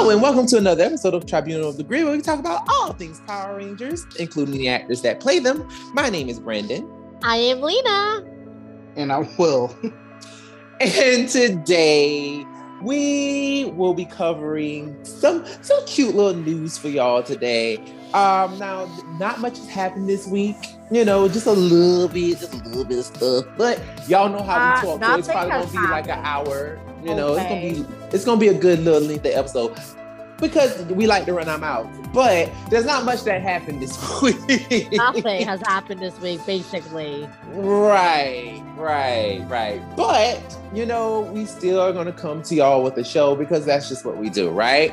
Hello, and welcome to another episode of Tribunal of the Grid, where we talk about all things Power Rangers, including the actors that play them. My name is Brandon. I am Lena. And I will. and today we will be covering some some cute little news for y'all today. Um, now not much has happened this week, you know, just a little bit, just a little bit of stuff. But y'all know how we Uh, talk, so it's probably gonna has be like an hour. You know, Okay. it's gonna be it's gonna be a good little lengthy episode because we like to run our mouths. But there's not much that happened this week. Nothing has happened this week, basically. Right, right, right. But, you know, we still are to come to y'all with a show because that's just what we do, right?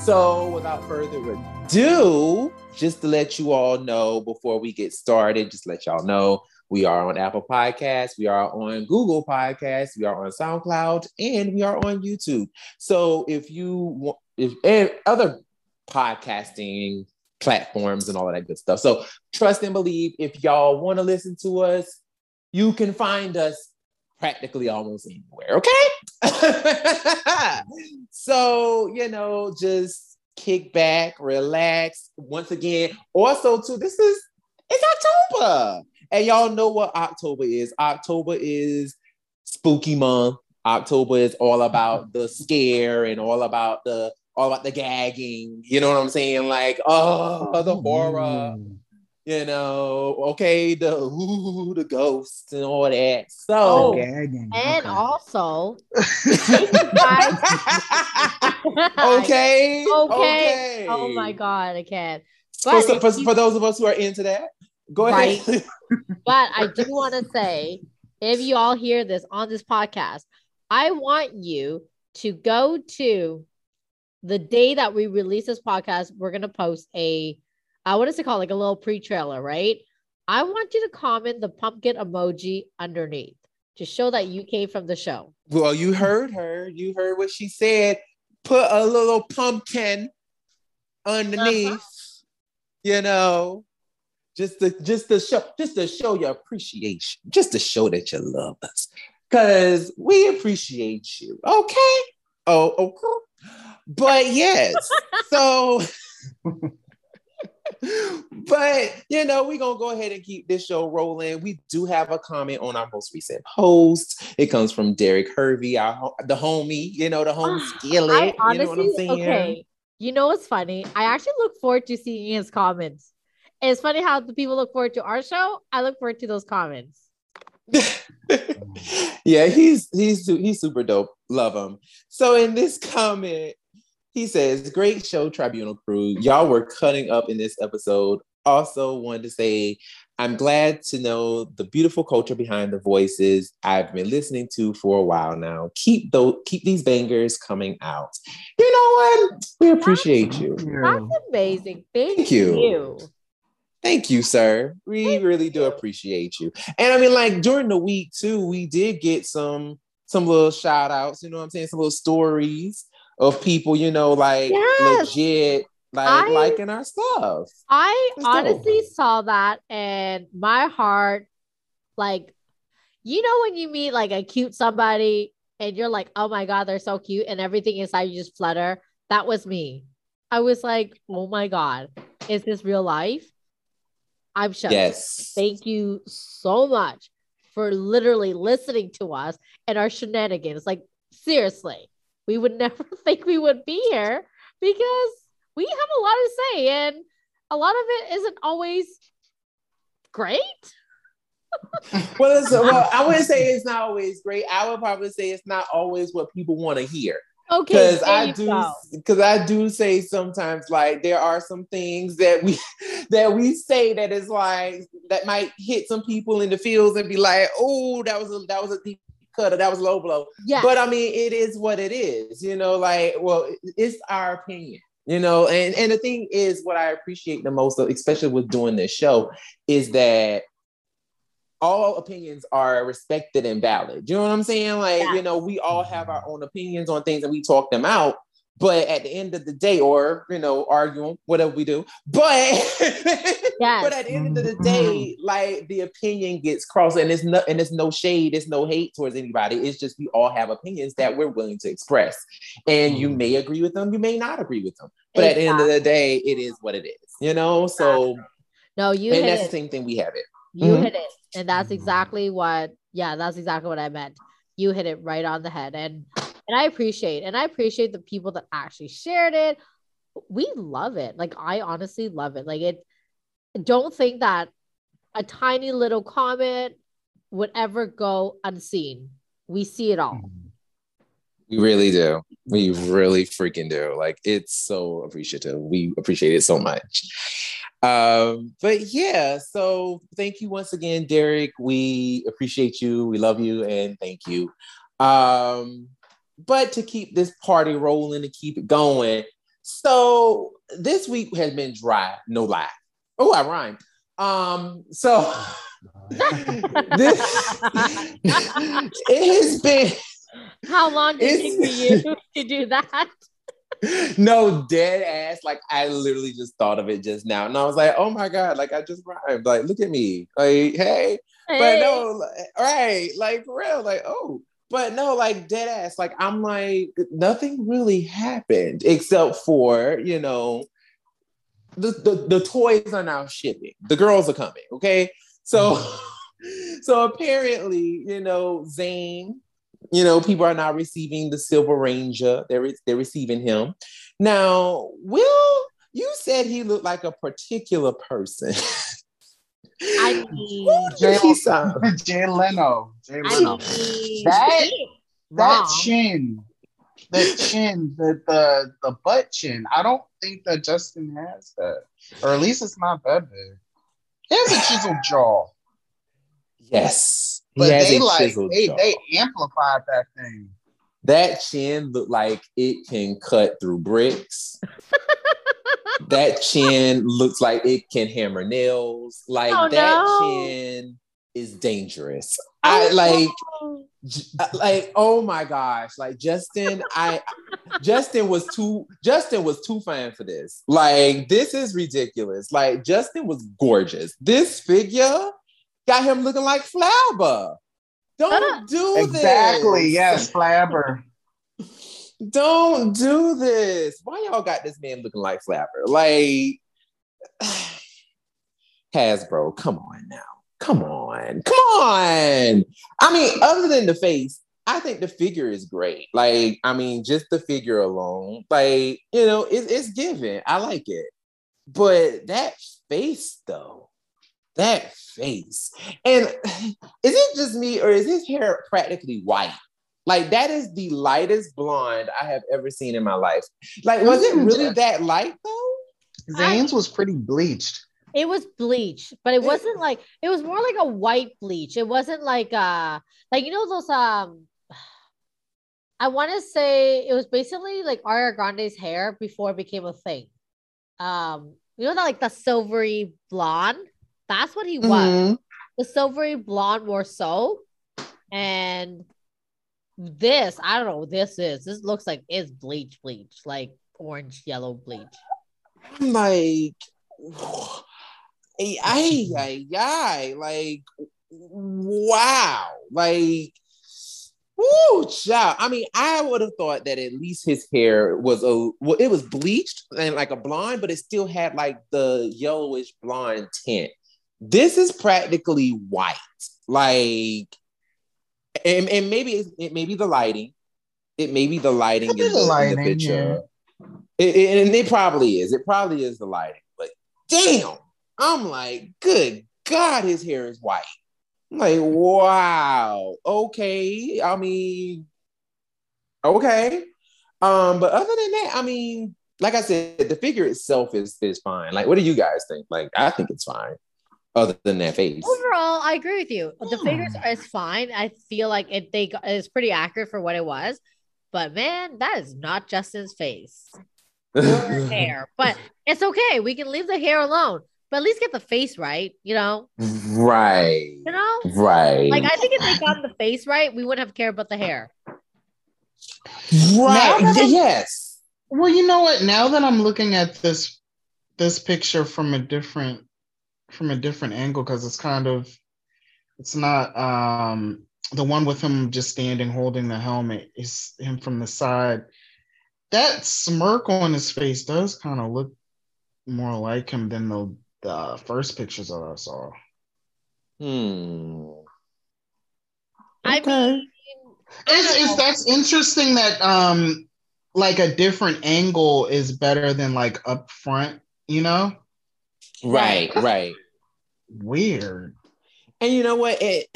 So, without further ado, just to let you all know before we get started, just let y'all know we are on Apple Podcasts, we are on Google Podcasts, we are on SoundCloud, and we are on YouTube. So, if you want, if and other podcasting platforms and all of that good stuff. So, trust and believe if y'all want to listen to us, you can find us practically almost anywhere. Okay. so, you know, just kick back, relax. Once again, also, too, this is it's October. And y'all know what October is. October is spooky month. October is all about the scare and all about the all about the gagging. You know what I'm saying? Like, oh, the horror mm. you know, okay, the ooh, the ghosts and all that. So Oh. And okay. also, thank you guys. okay, okay. Oh my god, I can't. For, But, so- for, you- for those of us who are into that, go ahead. but I do want to say, if you all hear this on this podcast, I want you to go to the day that we release this podcast. We're gonna post a, uh, what is it called? Like a little pre-trailer, right? I want you to comment the pumpkin emoji underneath to show that you came from the show. well, you heard her. You heard what she said. Put a little pumpkin underneath. Uh-huh. You know, just to just to show just to show your appreciation, just to show that you love us, because we appreciate you. Okay. Oh, okay. But yes, so. but you know, we're gonna go ahead and keep this show rolling. We do have a comment on our most recent post. It comes from Derek Hervey, our the homie, you know, the home skillet. I you honestly, know what I'm saying? okay. You know what's funny? I actually look forward to seeing his comments. It's funny how the people look forward to our show. I look forward to those comments. yeah, he's he's he's super dope. Love him. So in this comment, he says, "Great show, Tribunal crew. Y'all were cutting up in this episode. Also, wanted to say." I'm glad to know the beautiful culture behind the voices I've been listening to for a while now. Keep those, keep these bangers coming out. You know what? We appreciate you. That's amazing. Thank, Thank you. you. Thank you, sir. We really do appreciate you. And I mean, like during the week too, we did get some some little shout outs, you know what I'm saying? Some little stories of people, you know, like Yes. legit like I- liking our stuff. I dope. honestly saw that and my heart, like, you know, when you meet like a cute somebody and you're like, oh my God, they're so cute, and everything inside you just flutter. That was me. I was like, oh my God, is this real life? I'm shocked. Yes. Thank you so much for literally listening to us and our shenanigans. Like, seriously, we would never think we would be here because we have a lot to say, and a lot of it isn't always great. well, it's, well, I wouldn't say it's not always great. I would probably say it's not always what people want to hear. Okay, because I do because I do say sometimes like there are some things that we that we say that is like that might hit some people in the fields and be like, oh, that was a that was a deep cut or that was a low blow. Yeah, But I mean, it is what it is, you know. Like, well, it's our opinion, you know. And and the thing is, what I appreciate the most, especially with doing this show, is that all opinions are respected and valid. You know what I'm saying? Like, you know, we all have our own opinions on things and we talk them out. But at the end of the day, or you know, arguing, whatever we do, but Yes. But at the end of the day, like the opinion gets crossed, and it's no and it's no shade, it's no hate towards anybody. It's just we all have opinions that we're willing to express. And you mm-hmm. may agree with them, you may not agree with them. But at the end of the day, it is what it is, you know. So no, you and hit that's it. the same thing we have it. You Mhm. hit it. And that's exactly what yeah, that's exactly what I meant. You hit it right on the head. And and I appreciate and I appreciate the people that actually shared it. We love it. Like I honestly love it. Like it don't think that a tiny little comment would ever go unseen. We see it all. We really do. We really freaking do. Like it's so appreciative. We appreciate it so much. Um, but yeah, so thank you once again, Derek. We appreciate you. We love you and thank you. Um, but to keep this party rolling and keep it going. So this week has been dry, no lie. Oh, I rhymed. Um, so this it has been How long did it take for you to do that? no dead ass. Like I literally just thought of it just now, and I was like, "Oh my god!" Like I just rhymed. Like look at me. Like hey, but no, like, right? Like for real. Like oh, but no, like dead ass. Like I'm like nothing really happened except for you know the the, the toys are now shipping. The girls are coming. Okay, so so apparently you know Zhane you know, people are not receiving the Silver Ranger. They're re- they're receiving him. Now, Will, you said he looked like a particular person. I Who mean, did he sound? Jay Leno. Jay I Leno. mean That- that wrong. chin, the chin, the, the the butt chin. I don't think that Justin has that, or at least it's not that big. He has a chiseled jaw, Yes, he but has they a like chiseled they jaw. they amplified that thing. that chin looked like it can cut through bricks. that chin looks like it can hammer nails. Like Oh, that no. chin is dangerous. I Oh, like. no. J- uh, like oh my gosh like justin i justin was too justin was too fine for this like this is ridiculous like justin was gorgeous this figure got him looking like flabber don't do Exactly. this Exactly. Yes, Flabber. don't do this why y'all got this man looking like flabber like hasbro come on now come on come on I mean, other than the face, I think the figure is great. Like, I mean, just the figure alone, like, you know, it, it's given. I like it. But that face, though, that face. And is it just me or is his hair practically white? Like, that is the lightest blonde I have ever seen in my life. Like, was it really that light, though? Zhane's was pretty bleached. It was bleached, but it wasn't like it was more like a white bleach. It wasn't like uh like you know those um I want to say it was basically like Ariana Grande's hair before it became a thing. Um you know that like the silvery blonde? That's what he was. Mhm. The silvery blonde more so. And this, I don't know what this is. This looks like it's bleach bleach, like orange yellow bleach. I'm like, ay, ay, ay, like, wow, like, whoo, child. I mean, I would have thought that at least his hair was a, well, it was bleached and like a blonde, but it still had like the yellowish blonde tint. This is practically white, like, and, and maybe it may be the lighting. It may be the lighting in the, the in the lighting, picture. It, it- and it probably is. It probably is the lighting. But damn, I'm like, good God, his hair is white. I'm like, wow. Okay. I mean, okay. Um, but other than that, I mean, like I said, the figure itself is is fine. Like, what do you guys think? Like, I think it's fine. Other than their face. Overall, I agree with you. The figures Hmm. is fine. I feel like it they got- it's pretty accurate for what it was. But man, that is not Justin's face or hair. But it's okay. We can leave the hair alone. But at least get the face right, you know? right. You know? Right. Like I think if they got the face right, we wouldn't have cared about the hair. right. Now I'm- yes. Well, you know what? Now that I'm looking at this this picture from a different from a different angle because it's kind of it's not um the one with him just standing holding the helmet is him from the side. That smirk on his face does kind of look more like him than the the first pictures that I saw. Hmm. I mean, It's, it's that's interesting that um like a different angle is better than like up front, you know? Right, right. Weird. And you know what? It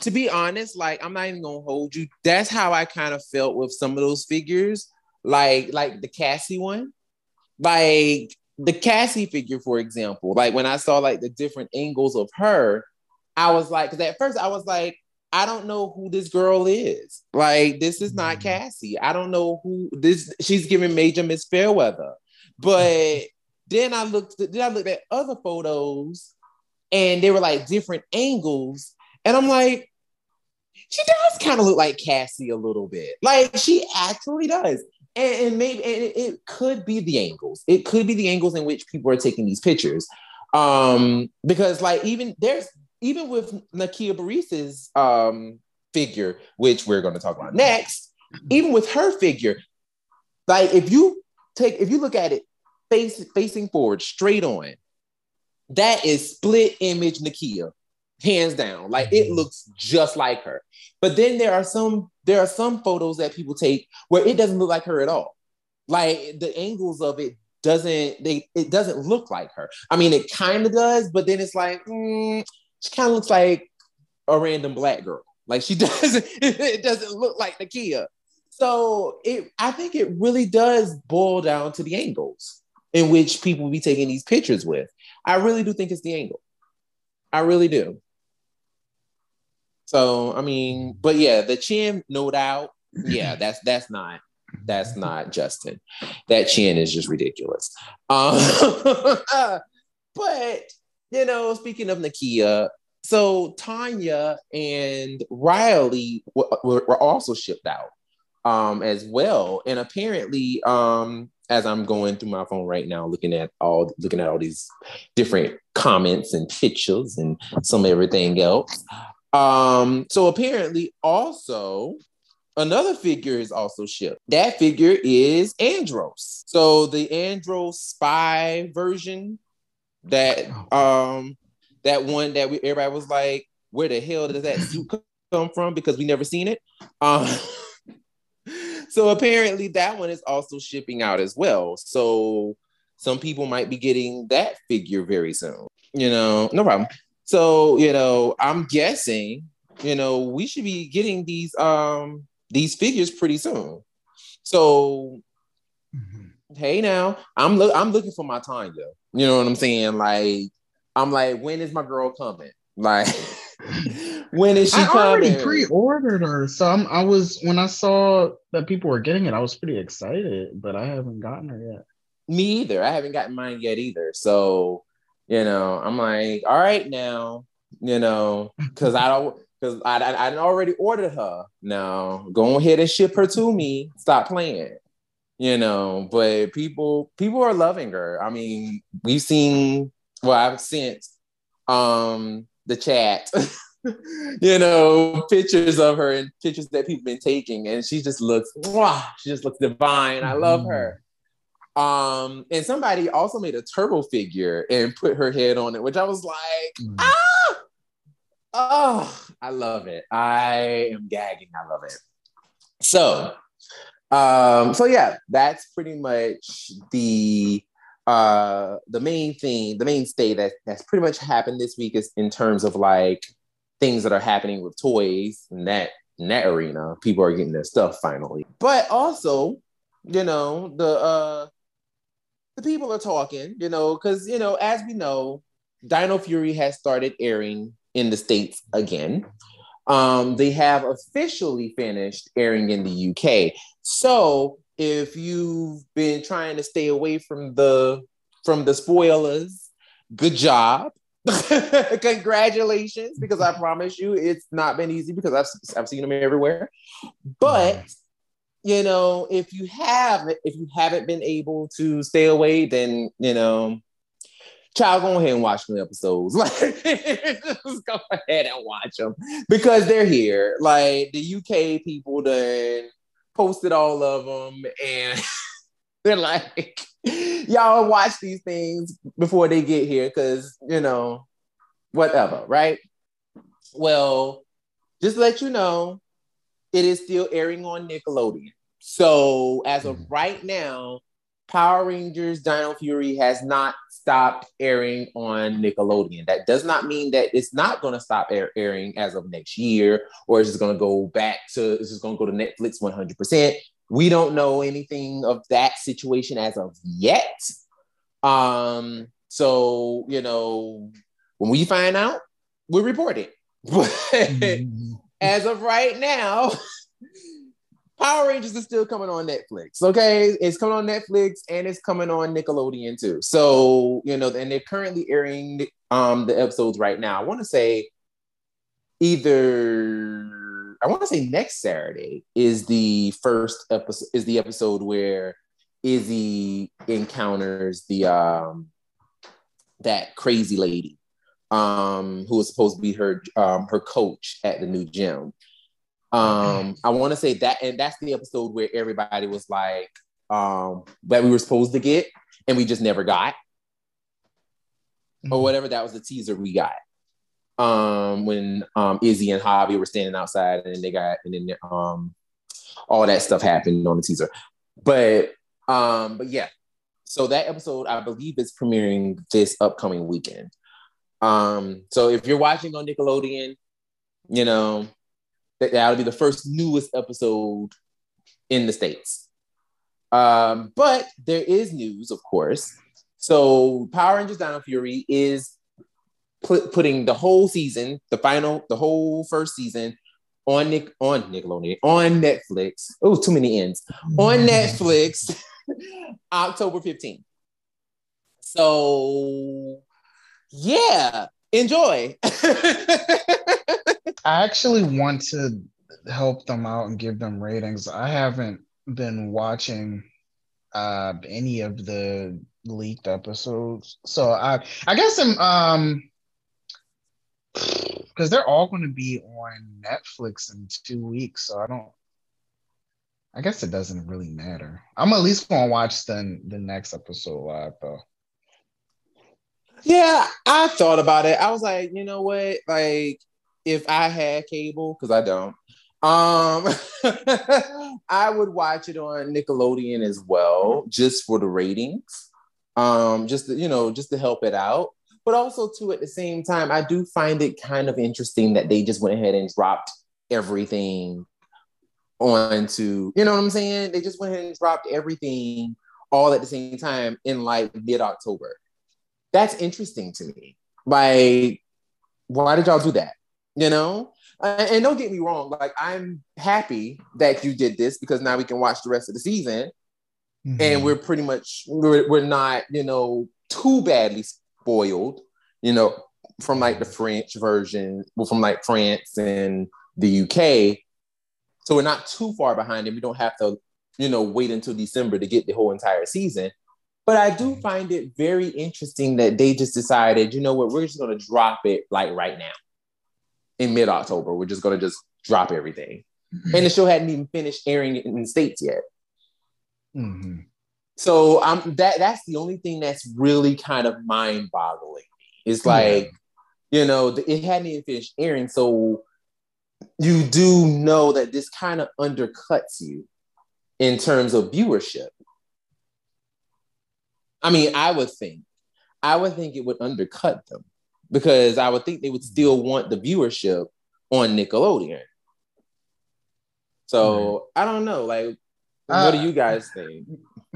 to be honest, like I'm not even gonna hold you. That's how I kind of felt with some of those figures, like like the Cassie one, like the Cassie figure, for example. Like when I saw like the different angles of her, I was like, because at first I was like, I don't know who this girl is. Like this is not mm-hmm. Cassie. I don't know who this. She's giving Major Miss Fairweather, but then I looked. Then I looked at other photos and they were like different angles. And I'm like, she does kind of look like Cassie a little bit. Like she actually does. And, and maybe and it, could be the angles. It could be the angles in which people are taking these pictures. Um, because like even there's even with Nakia Burrise's um figure, which we're going to talk about next, even with her figure, like if you take if you look at it face facing forward, straight on, that is split image Nakia, hands down. Like it looks just like her. But then there are some there are some photos that people take where it doesn't look like her at all. Like the angles of it doesn't they it doesn't look like her. I mean, it kind of does, but then it's like mm, she kind of looks like a random black girl. Like she doesn't it doesn't look like Nakia. So it I think it really does boil down to the angles in which people be taking these pictures with. I really do think it's the angle. I really do. So I mean, but yeah, the chin, no doubt. Yeah, that's that's not that's not Justin. That chin is just ridiculous. Um, but you know, speaking of Nakia, so Tanya and Riley were, were also shipped out um, as well, and apparently, um, as I'm going through my phone right now, looking at all looking at all these different comments and pictures and some everything else. Um, so apparently, also another figure is also shipped. That figure is Andros. So the Andros spy version, that um, that one that we everybody was like, where the hell does that suit come from? Because we never seen it. Um, so apparently that one is also shipping out as well. So some people might be getting that figure very soon. You know, no problem. So, you know, I'm guessing, you know, we should be getting these um these figures pretty soon. So mm-hmm. hey now, I'm look I'm looking for my time Tanya. You know what I'm saying? Like, I'm like, when is my girl coming? Like when is she I coming? already pre-ordered her. So I'm, I was when I saw that people were getting it, I was pretty excited, but I haven't gotten her yet. Me either. I haven't gotten mine yet either. So you know, I'm like, all right now, you know, because I don't because I, I I already ordered her. Now go ahead and ship her to me. Stop playing. You know, but people people are loving her. I mean, we've seen well, I've sent um the chat, you know, pictures of her and pictures that people been taking, and she just looks, wow, she just looks divine. I love her. Um, and somebody also made a turbo figure and put her head on it, which I was like, mm. ah, oh, I love it. I am gagging. I love it. So, um, so yeah, that's pretty much the uh the main thing, the mainstay that that's pretty much happened this week is in terms of like things that are happening with toys and that in that arena. People are getting their stuff finally. But also, you know, the uh the people are talking, you know, because, you know, as we know, Dino Fury has started airing in the States again. Um, they have officially finished airing in the UK. So if you've been trying to stay away from the from the spoilers, good job. Congratulations, because I promise you it's not been easy because I've, I've seen them everywhere. But mm. you know, if you have if you haven't been able to stay away, then you know, child, go ahead and watch the episodes. Like, just go ahead and watch them because they're here. Like the UK people done posted all of them, and they're like, y'all watch these things before they get here because you know, whatever, right? Well, just let you know, it is still airing on Nickelodeon. So as of mm-hmm. right now, Power Rangers Dino Fury has not stopped airing on Nickelodeon. That does not mean that it's not going to stop air- airing as of next year, or it's just going to go back to, it's just going to go to Netflix 100%. We don't know anything of that situation as of yet. Um, so, you know, when we find out, we'll report it. But mm-hmm. as of right now, Power Rangers is still coming on Netflix. Okay, it's coming on Netflix and it's coming on Nickelodeon too. So you know, and they're currently airing um the episodes right now. I want to say either I want to say next Saturday is the first episode is the episode where Izzy encounters the um that crazy lady um who was supposed to be her um her coach at the new gym um, I want to say that, and that's the episode where everybody was like, um, that we were supposed to get, and we just never got, or mm-hmm. whatever. That was the teaser we got. Um, when um Izzy and Javi were standing outside, and they got, and then um, all that stuff happened on the teaser. But um, but yeah, so that episode I believe is premiering this upcoming weekend. Um, so if you're watching on Nickelodeon, you know, that that'll be the first newest episode in the states. Um, but there is news, of course. So Power Rangers Dino Fury is put, putting the whole season, the final, the whole first season on Nick on Nickelodeon on Netflix. Oh, too many ends on Netflix, October 15th. So yeah, enjoy. I actually want to help them out and give them ratings. I haven't been watching uh, any of the leaked episodes, so I I guess I'm um because they're all going to be on Netflix in two weeks, so I don't. I guess it doesn't really matter. I'm at least going to watch the the next episode live though. Yeah, I thought about it. I was like, you know what? Like, if I had cable, because I don't, um, I would watch it on Nickelodeon as well, just for the ratings. Um, just to, you know, just to help it out. But also too, at the same time, I do find it kind of interesting that they just went ahead and dropped everything onto, you know what I'm saying? They just went ahead and dropped everything all at the same time in like mid-October that's interesting to me. Like, why did y'all do that? You know? And don't get me wrong, like I'm happy that you did this because now we can watch the rest of the season. Mm-hmm. And we're pretty much we're, we're not, you know, too badly spoiled, you know, from like the French version, well, from like France and the UK. So we're not too far behind and we don't have to, you know, wait until December to get the whole entire season. But I do find it very interesting that they just decided, you know what, we're just going to drop it like right now in mid October. We're just going to just drop everything. Mm-hmm. And the show hadn't even finished airing in the States yet. Mm-hmm. So um, that that's the only thing that's really kind of mind boggling. It's like, yeah. you know, it hadn't even finished airing. So you do know that this kind of undercuts you in terms of viewership. I mean, I would think, I would think it would undercut them because I would think they would still want the viewership on Nickelodeon. So right. I don't know. Like, what uh, do you guys think?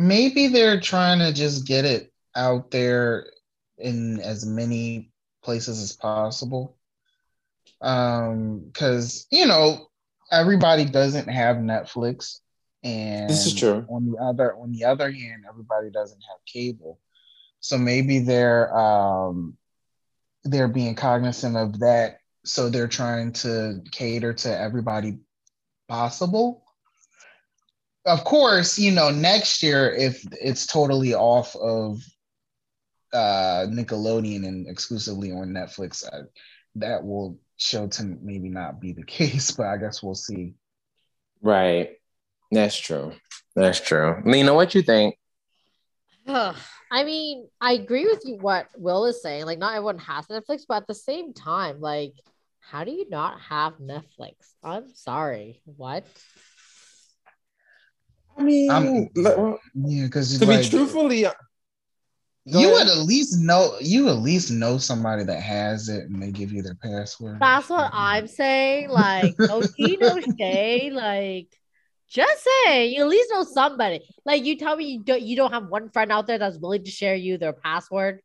Maybe they're trying to just get it out there in as many places as possible. Um, because you know, everybody doesn't have Netflix. And this is true. On the other on the other hand, everybody doesn't have cable. So maybe they're um they're being cognizant of that. So they're trying to cater to everybody possible. Of course, you know, next year, if it's totally off of uh, Nickelodeon and exclusively on Netflix, uh, that will show to maybe not be the case, but I guess we'll see. Right. That's true. That's true. Lena, what you think? I mean, I agree with you what Will is saying. Like, not everyone has Netflix, but at the same time, like, how do you not have Netflix? I'm sorry. What? I mean, l- Yeah, because to be truthfully, uh, you ahead. would at least know you at least know somebody that has it and they give you their password. That's what I'm saying. Like, no tea, no shade. Like, just say you at least know somebody. Like, you tell me you don't you don't have one friend out there that's willing to share you their password.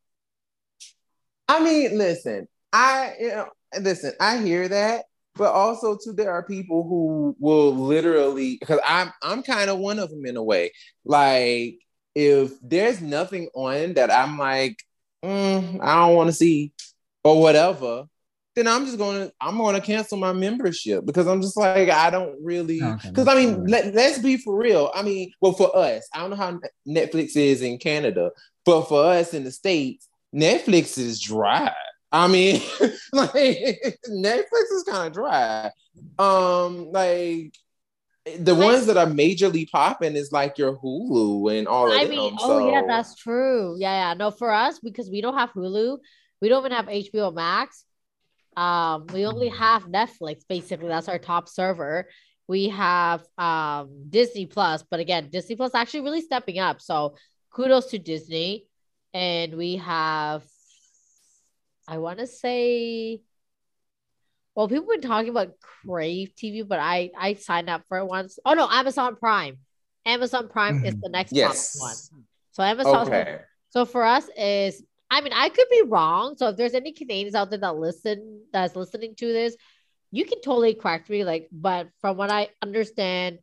I mean, listen, I you know, listen, I hear that, but also too, there are people who will literally because I'm I'm kind of one of them in a way. Like, if there's nothing on that I'm like, mm, I don't want to see or whatever, then I'm just gonna I'm gonna cancel my membership because I'm just like I don't really because I mean let, let's be for real. I mean, well for us, I don't know how Netflix is in Canada, but for us in the States, Netflix is dry. I mean, like Netflix is kind of dry. Um, like the Like- ones that are majorly popping is like your Hulu and all of I them. mean, oh yeah, that's true. Yeah, yeah. No, for us, because we don't have Hulu, we don't even have HBO Max. Um, we only have Netflix, basically. That's our top server. We have um Disney Plus, but again, Disney Plus actually really stepping up. So kudos to Disney. And we have I want to say well, people have been talking about Crave TV, but I I signed up for it once. Oh no, Amazon Prime. Amazon Prime is the next yes. one. So Amazon Okay. so for us is I mean I could be wrong. So if there's any Canadians out there that listen that's listening to this, you can totally correct me. Like, but from what I understand,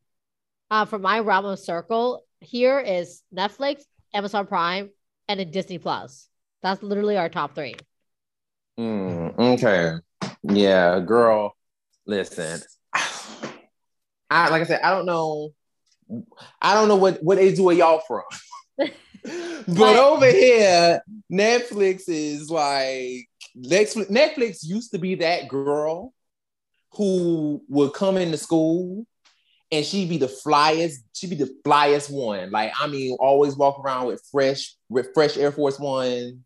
uh, from my realm of circle here is Netflix, Amazon Prime, and then Disney Plus. That's literally our top three. Mm, okay. Yeah, girl. Listen. I like I said, I don't know. I don't know what what they do where y'all from. but But- over here, Netflix is like Netflix, Netflix used to be that girl who would come into school and she'd be the flyest, she'd be the flyest one. Like, I mean, always walk around with fresh, with fresh Air Force Ones.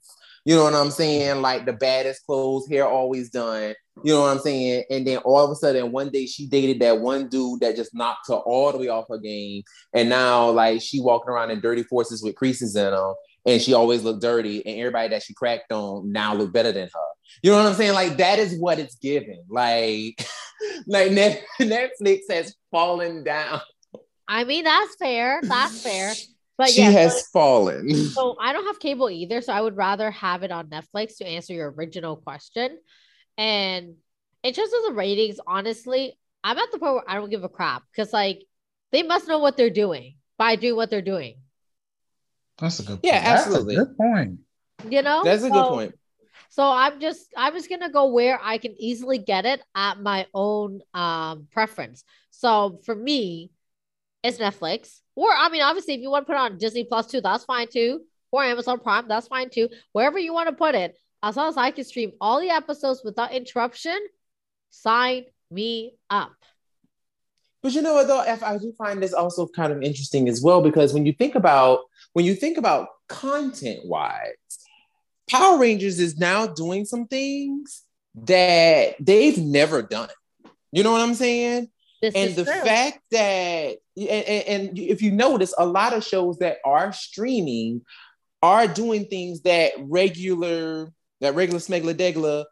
You know what I'm saying? Like the baddest clothes, hair always done. You know what I'm saying? And then all of a sudden, one day she dated that one dude that just knocked her all the way off her game. And now, like, she walking around in dirty forces with creases in them, and she always looked dirty. And everybody that she cracked on now look better than her. You know what I'm saying? Like that is what it's giving. Like, like Net- Netflix has fallen down. I mean, that's fair. That's fair. But she yeah, so- has fallen. So I don't have cable either. So I would rather have it on Netflix to answer your original question. And in terms of the ratings, honestly, I'm at the point where I don't give a crap because like they must know what they're doing by doing what they're doing. That's a good. Yeah, point. That's a absolutely. good point. You know, That's a good point. So I'm just I'm just gonna go where I can easily get it at my own um preference. So for me, it's Netflix. Or I mean, obviously, if you want to put on Disney Plus too, that's fine too. Or Amazon Prime, that's fine too. Wherever you want to put it, as long as I can stream all the episodes without interruption, sign me up. But you know what though, if I do find this also kind of interesting as well, because when you think about when you think about content wise, Power Rangers is now doing some things that they've never done. You know what I'm saying? This and the true. fact that and, and, if you notice a lot of shows that are streaming are doing things that regular that regular smegla degla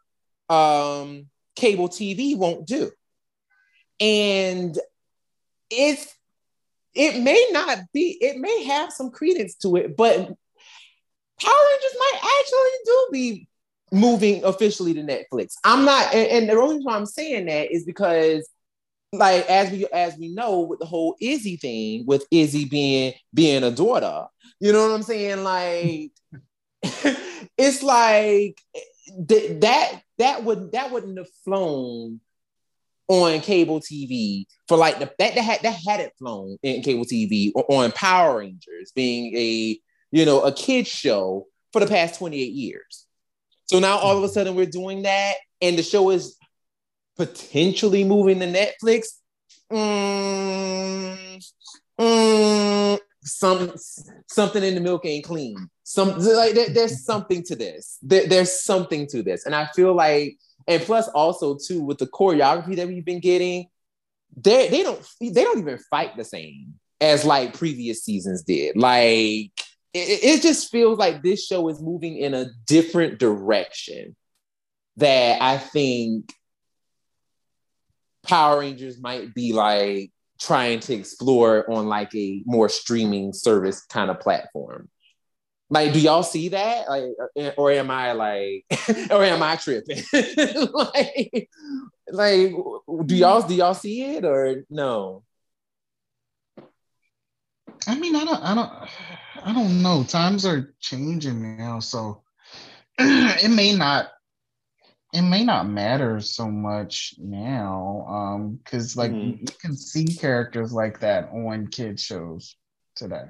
um cable tv won't do and it's it may not be it may have some credence to it but power rangers might actually do be moving officially to netflix i'm not and, and the only reason why i'm saying that is because like as we as we know with the whole Izzy thing, with Izzy being being a daughter, you know what I'm saying? Like it's like th- that that would that wouldn't have flown on cable TV for like the that that had that hadn't flown in cable TV or on Power Rangers being a you know a kids show for the past 28 years. So now all of a sudden we're doing that, and the show is potentially moving to Netflix. Mm, mm, some something in the milk ain't clean. Some like there, there's something to this. There, there's something to this, and I feel like, and plus also too with the choreography that we've been getting, they they don't they don't even fight the same as like previous seasons did. Like it, it just feels like this show is moving in a different direction that I think Power Rangers might be like trying to explore on like a more streaming service kind of platform. Like, do y'all see that? Like, uh, or am I like, or am I tripping? like, like, do y'all do y'all see it or no? I mean, I don't, I don't, I don't know. Times are changing now, so it may not it may not matter so much now um because like mm-hmm. you can see characters like that on kid shows today.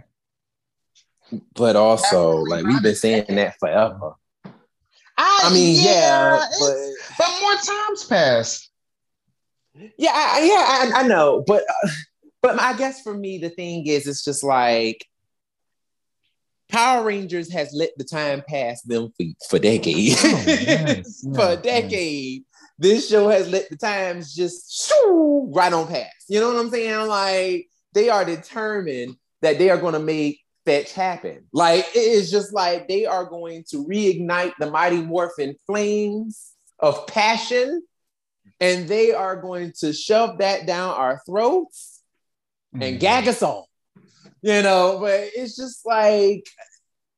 But also like we've been saying that forever. I, I mean yeah, yeah but but more times passed. Yeah I, yeah I, I know but uh, but i guess for me the thing is it's just like Power Rangers has let the time pass them for, for decades. Oh, yes, for a decade. This show has let the times just shoo, right on past. You know what I'm saying? Like they are determined that they are going to make fetch happen. Like it is just like they are going to reignite the mighty morphin flames of passion, and they are going to shove that down our throats and mm. gag us all you know, but it's just like,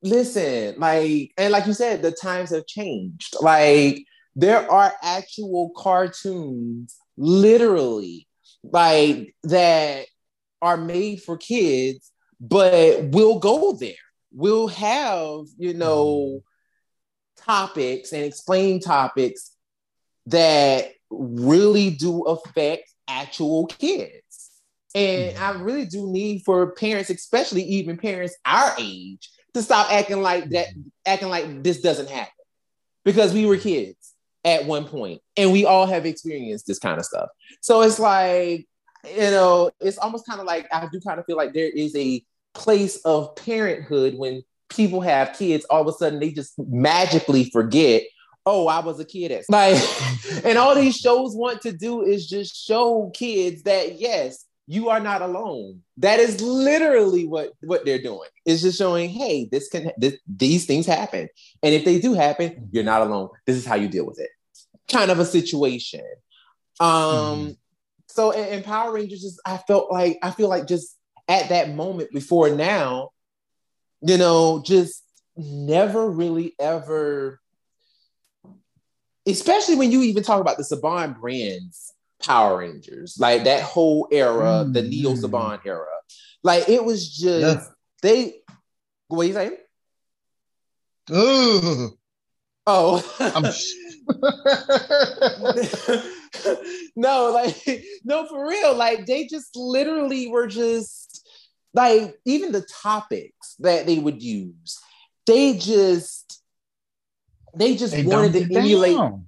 listen, like, and like you said, the times have changed. Like, there are actual cartoons, literally, like that are made for kids, but we'll go there. We'll have, you know, topics and explain topics that really do affect actual kids. And mm-hmm. I really do need for parents, especially even parents our age, to stop acting like that, mm-hmm. acting like this doesn't happen. Because we were kids at one point and we all have experienced this kind of stuff. So it's like, you know, it's almost kind of like I do kind of feel like there is a place of parenthood when people have kids, all of a sudden they just magically forget oh, I was a kid at like, and all these shows want to do is just show kids that yes, you are not alone. That is literally what what they're doing. It's just showing, hey, this can this, these things happen, and if they do happen, you're not alone. This is how you deal with it. Kind of a situation. Um. Mm-hmm. So in, in Power Rangers, just I felt like I feel like just at that moment before now, you know, just never really ever. Especially when you even talk about the Saban brands Power Rangers, like that whole era, mm. the Neo Saban era. Like it was just yeah. they. What are you saying? Ooh. Oh. no, like no, for real. Like they just literally were just like even the topics that they would use. They just they just they wanted to emulate. Down.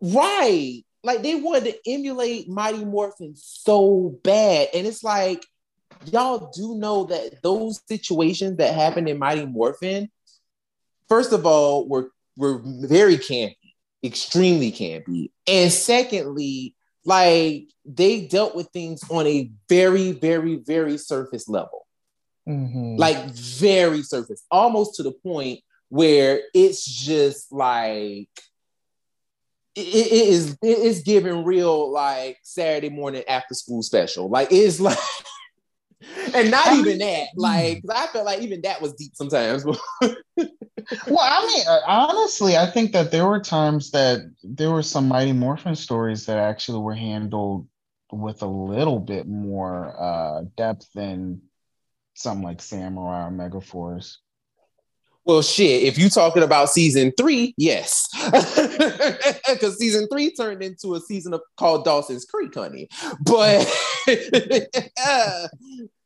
Right like they wanted to emulate Mighty Morphin so bad. And it's like, y'all do know that those situations that happened in Mighty Morphin, first of all, were were very campy, extremely campy. And secondly, like they dealt with things on a very, very, very surface level. Mm-hmm. Like very surface, almost to the point where it's just like it, it is it is giving real like Saturday morning after school special. Like it's like and not even that. Like I felt like even that was deep sometimes. well, I mean, uh, honestly, I think that there were times that there were some Mighty Morphin stories that actually were handled with a little bit more uh, depth than something like Samurai or Megaforce. Well, shit, if you talking about season three, yes. Because season three turned into a season of called Dawson's Creek, honey. But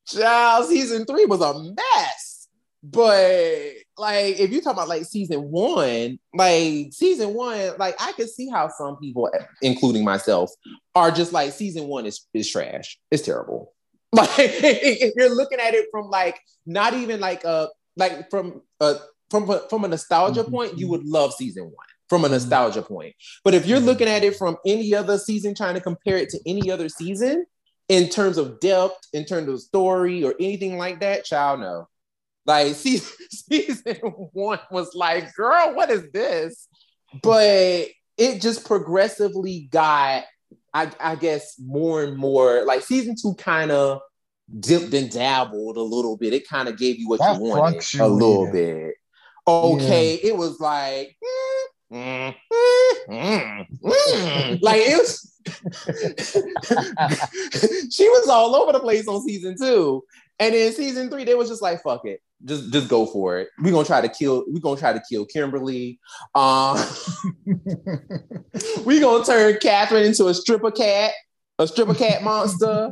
child, season three was a mess. But like if you talk about like season one, like season one, like I could see how some people, including myself, are just like season one is is trash. It's terrible. Like if you're looking at it from like not even like a like from a from a, from a nostalgia mm-hmm. point, you would love season one from a mm-hmm. nostalgia point. But if you're mm-hmm. looking at it from any other season, trying to compare it to any other season in terms of depth, in terms of story, or anything like that, child, no. Like season, season one was like, girl, what is this? But it just progressively got, I, I guess, more and more like season two kind of dipped and dabbled a little bit. It kind of gave you what that you wanted a little bit. Okay, yeah. it was like, mm, mm, mm, like it was. she was all over the place on season two, and in season three, they was just like, "Fuck it, just just go for it. We're gonna try to kill. We're gonna try to kill Kimberly. Um, we're gonna turn Catherine into a stripper cat, a stripper cat monster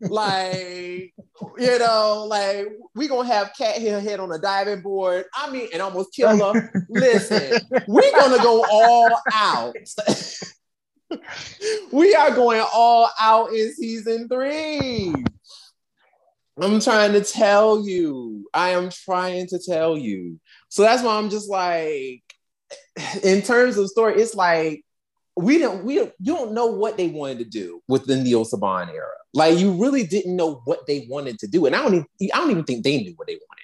like, you know, like we gonna have cat hair head on a diving board. I mean, and almost kill her. Listen, we gonna go all out. we are going all out in season three. I'm trying to tell you. I am trying to tell you. So that's why I'm just like, in terms of story, it's like we don't we don't you don't know what they wanted to do with the Neil Saban era. Like you really didn't know what they wanted to do, and I don't even I don't even think they knew what they wanted.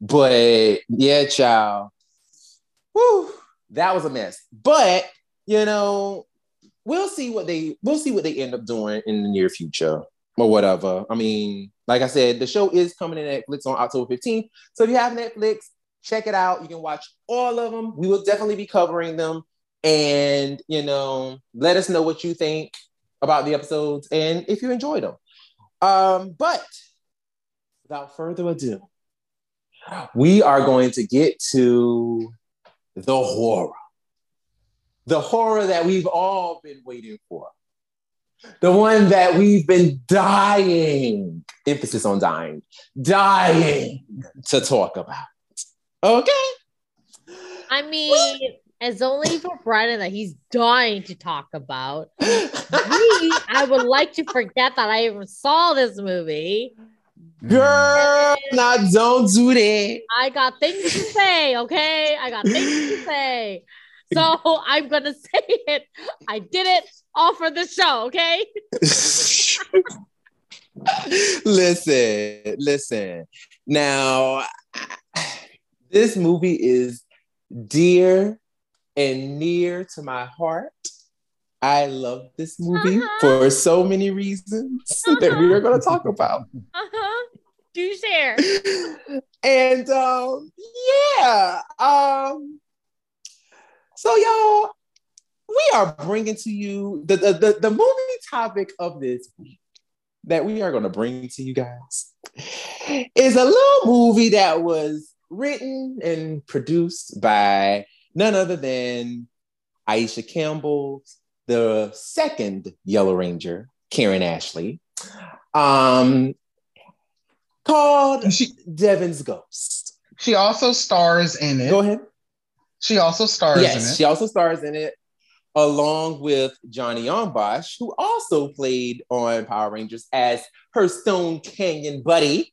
But yeah, child, whew, that was a mess. But you know, we'll see what they we'll see what they end up doing in the near future or whatever. I mean, like I said, the show is coming to Netflix on October 15th. So if you have Netflix, check it out. You can watch all of them. We will definitely be covering them and you know let us know what you think about the episodes and if you enjoyed them. Um, but without further ado we are going to get to the horror. The horror that we've all been waiting for. The one that we've been dying emphasis on dying dying to talk about. Okay? I mean it's only for Brandon that he's dying to talk about. Me, I would like to forget that I even saw this movie. Girl, now don't do that. I got things to say, okay? I got things to say. So I'm gonna say it. I did it all for the show, okay? listen, listen. Now, this movie is dear and near to my heart. I love this movie uh-huh. for so many reasons uh-huh. that we are going to talk about. Uh-huh. Do share. And um, yeah. Um, so y'all, we are bringing to you the, the, the, the movie topic of this week that we are going to bring to you guys is a little movie that was written and produced by none other than Aisha Campbell, the second Yellow Ranger, Karan Ashley, um, called she, Devon's Ghost. She also stars in it. Go ahead. She also stars yes, in it. She also stars in it, along with Johnny Yong Bosch, who also played on Power Rangers as her Stone Canyon buddy,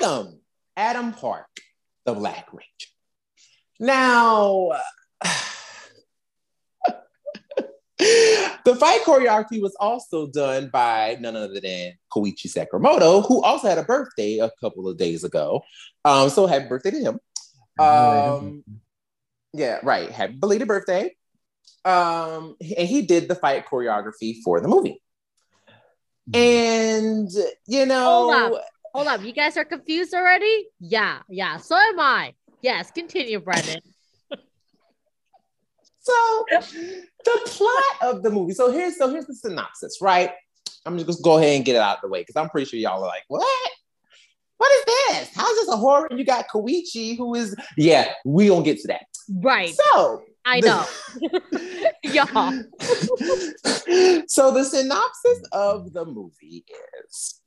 Adam, Adam Park, the Black Ranger. Now, the fight choreography was also done by none other than Koichi Sakamoto, who also had a birthday a couple of days ago. Um, so happy birthday to him. Um, yeah, right. Happy belated birthday. Um, and he did the fight choreography for the movie. And you know, hold up, hold up. You guys are confused already? Yeah, yeah. So am I. Yes, continue, Brendan. so the plot of the movie. So here's so here's the synopsis, right? I'm just gonna go ahead and get it out of the way because I'm pretty sure y'all are like, what? What is this? How's this a horror? You got Koichi, who is yeah, we don't get to that. Right. So I know. Y'all. so the synopsis of the movie is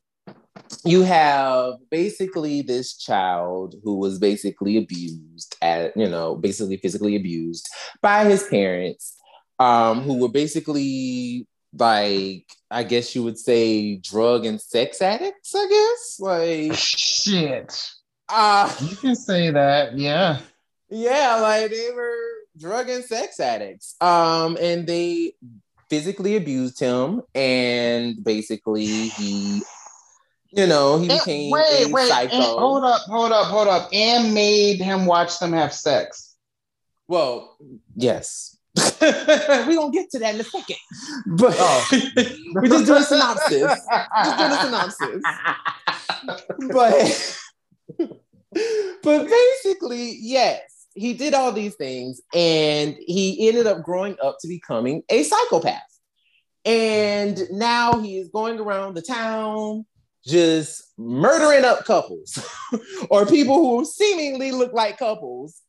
you have basically this child who was basically abused at you know basically physically abused by his parents um who were basically like i guess you would say drug and sex addicts i guess like Shit. uh You can say that. Yeah. yeah like they were drug and sex addicts um and they physically abused him and basically he you know he And- became wait, a wait. psycho and- hold up, hold up, hold up. And made him watch them have sex. Well, yes. We're gonna get to that in a second. But Oh. we just doing a synopsis. Just doing a synopsis. But but basically, yes, he did all these things and he ended up growing up to becoming a psychopath. And now he is going around the town just murdering up couples or people who seemingly look like couples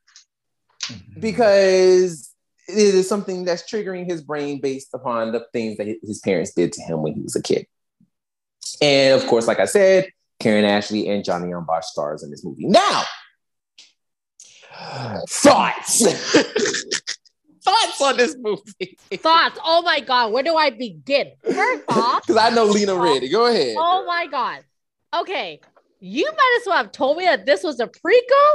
mm-hmm. because it is something that's triggering his brain based upon the things that his parents did to him when he was a kid. And of course, like I said, Karan Ashley and Johnny Yong Bosch stars in this movie. Now, thoughts. thoughts on this movie. Thoughts. Oh my God. Where do I begin? First off, Because I know Lena ready. Go ahead. oh my God. Okay. You might as well have told me that this was a prequel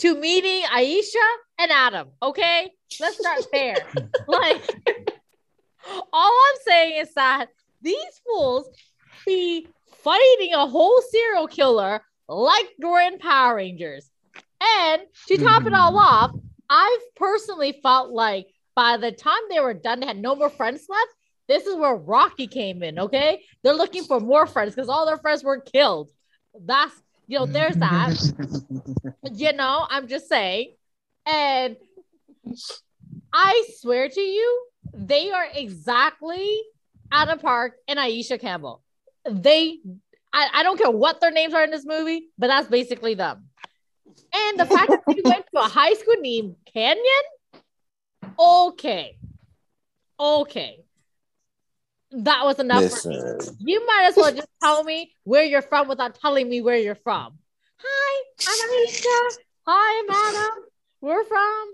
to meeting Aisha and Adam. Okay. Let's start there. like, all I'm saying is that these fools be fighting a whole serial killer like in Power Rangers. And to top it mm-hmm. all off, I've personally felt like by the time they were done, they had no more friends left. This is where Rocky came in. Okay, they're looking for more friends because all their friends were killed. That's you know, there's that. you know, I'm just saying. And I swear to you, they are exactly Adam Park and Aisha Campbell. They, I, I don't care what their names are in this movie, but that's basically them. And the fact that they went to a high school named Canyon, okay, okay, that was enough. Listen, You might as well just tell me where you're from without telling me where you're from. Hi, I'm Aisha. Hi, I'm Adam. We're from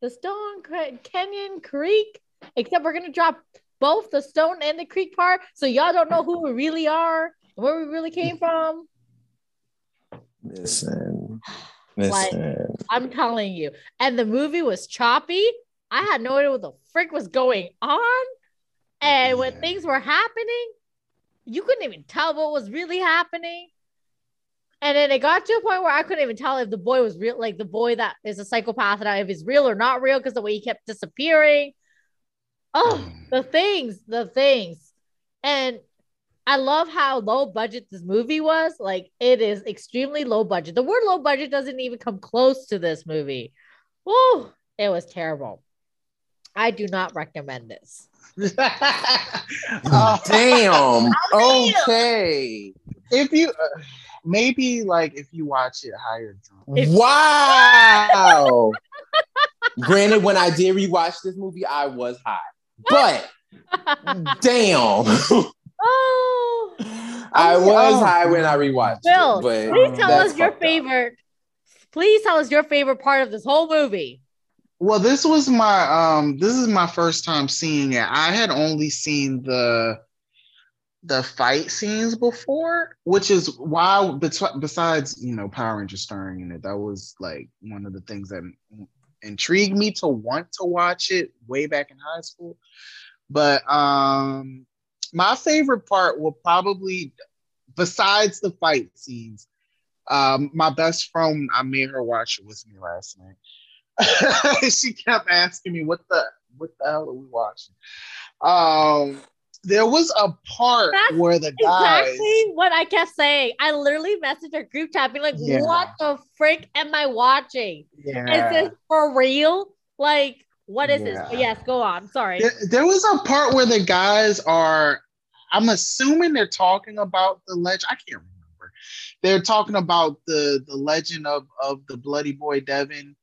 the Stone Canyon Creek. Except we're gonna drop both the Stone and the Creek part, so y'all don't know who we really are and where we really came from. listen, Like- I'm telling you. And the movie was choppy. I had no idea what the frick was going on. And when things were happening, you couldn't even tell what was really happening. And then it got to a point where I couldn't even tell if the boy was real, like the boy that is a psychopath, and if he's real or not real, because the way he kept disappearing. Oh, um. the things, the things. And I love how low budget this movie was. Like it is extremely low budget. The word low budget doesn't even come close to this movie. Oh, it was terrible. I do not recommend this. Uh, Damn. Okay. if you uh, maybe like if you watch it higher drunk. If- Wow. Granted, when I did rewatch this movie, I was high. But damn. Oh, I Oh, was oh. high when I rewatched Bill, it. But please tell us your fucked up. favorite. Please tell us your favorite part of this whole movie. Well, this was my um this is my first time seeing it. I had only seen the the fight scenes before, which is why besides, you know, Power Rangers starring in it, that was like one of the things that intrigued me to want to watch it way back in high school. But um my favorite part will probably besides the fight scenes, um, my best friend, I made her watch it with me last night. she kept asking me what the what the hell are we watching? Um, there was a part That's where the guys Exactly what I kept saying. I literally messaged our group chat, being like, Yeah. "What the frick am I watching? yeah. Is this for real? Like, what is this?" Yeah. But yes, go on. Sorry. there, there was a part where the guys are i'm assuming they're talking about the legend i can't remember they're talking about the the legend of of the bloody boy devon